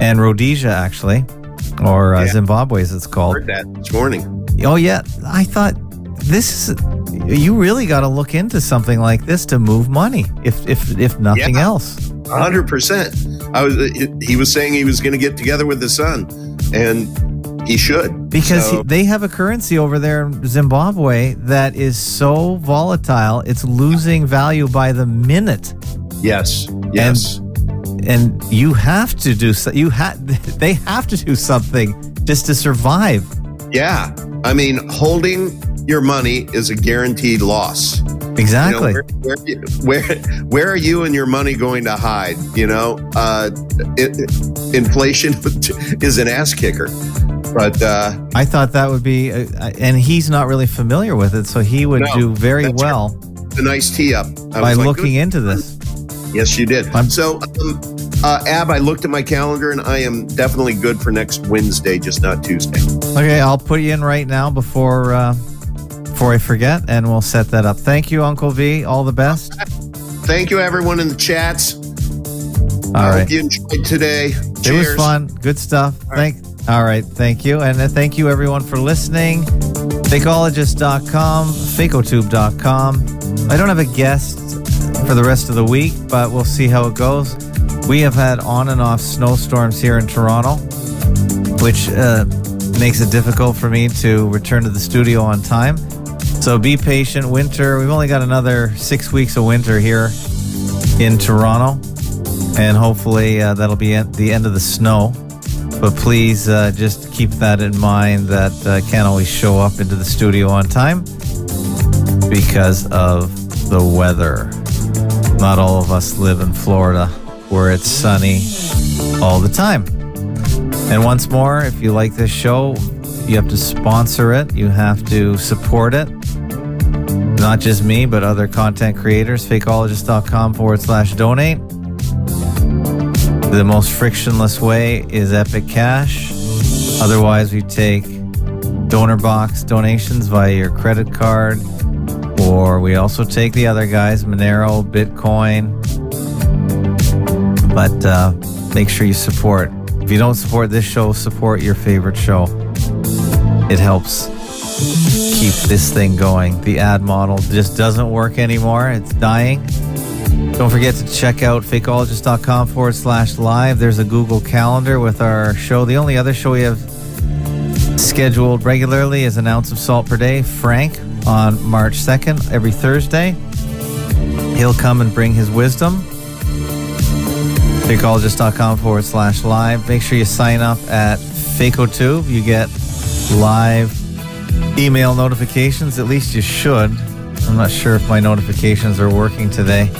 and Rhodesia, actually, or uh, Yeah. Zimbabwe, as it's called. Heard that this morning. Oh yeah, I thought this is you really got to look into something like this to move money, if if if nothing Yeah. else. hundred percent. I was. He was saying he was going to get together with his son, and he should Because So, he- they have a currency over there in Zimbabwe that is so volatile, it's losing value by the minute. yes, yes, And you have to do so. You have they have to do something just to survive. yeah. I mean, holding your money is a guaranteed loss. You know, Exactly. where, where, where where are you and your money going to hide? You know, uh, it, it- inflation is an ass kicker. But uh, I thought that would be, uh, and he's not really familiar with it, so he would No, do very well a nice tee up. I by like, looking good. into this. Yes, you did. so, um, uh, Ab, I looked at my calendar and I am definitely good for next Wednesday, just not Tuesday. Okay, I'll put you in right now before uh, before I forget, and we'll set that up. Thank you, Uncle V. All the best. Thank you, everyone in the chats. All I right. hope you enjoyed today. It Cheers. was fun. Good stuff. Thank. All right. Thank you. And uh, thank you everyone for listening. Fakeologist.com, fakotube.com. I don't have a guest for the rest of the week, but we'll see how it goes. We have had on and off snowstorms here in Toronto, which uh, makes it difficult for me to return to the studio on time. So be patient. Winter, we've only got another six weeks of winter here in Toronto and hopefully uh, that'll be at the end of the snow. But please uh, just keep that in mind that uh, can't always show up into the studio on time because of the weather. Not all of us live in Florida where it's sunny all the time. And once more, if you like this show, you have to sponsor it, you have to support it. Not just me, but other content creators. Fakeologist.com forward slash donate. The most frictionless way is Epic Cash. Otherwise, we take donor box donations via your credit card, or we also take the other guys, Monero, Bitcoin. But uh, make sure you support. If you don't support this show, support your favorite show. It helps keep this thing going. The ad model just doesn't work anymore, it's dying. Don't forget to check out fakeologist.com forward slash live. There's a Google Calendar with our show. The only other show we have scheduled regularly is an ounce of salt per day. Frank on March 2nd, every Thursday. He'll come and bring his wisdom. Fakeologist.com forward slash live. Make sure you sign up at FakeOTube. You get live email notifications. At least you should. I'm not sure if my notifications are working today.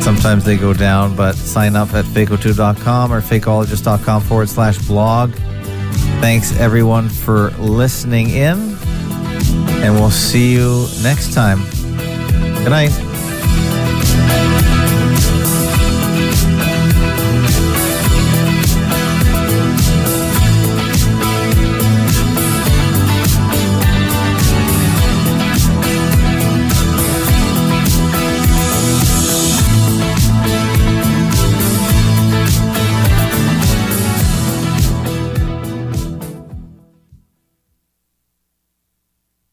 Sometimes they go down, but sign up at fakeotube.com or fakeologist.com forward slash blog. Thanks everyone for listening in, and we'll see you next time. Good night.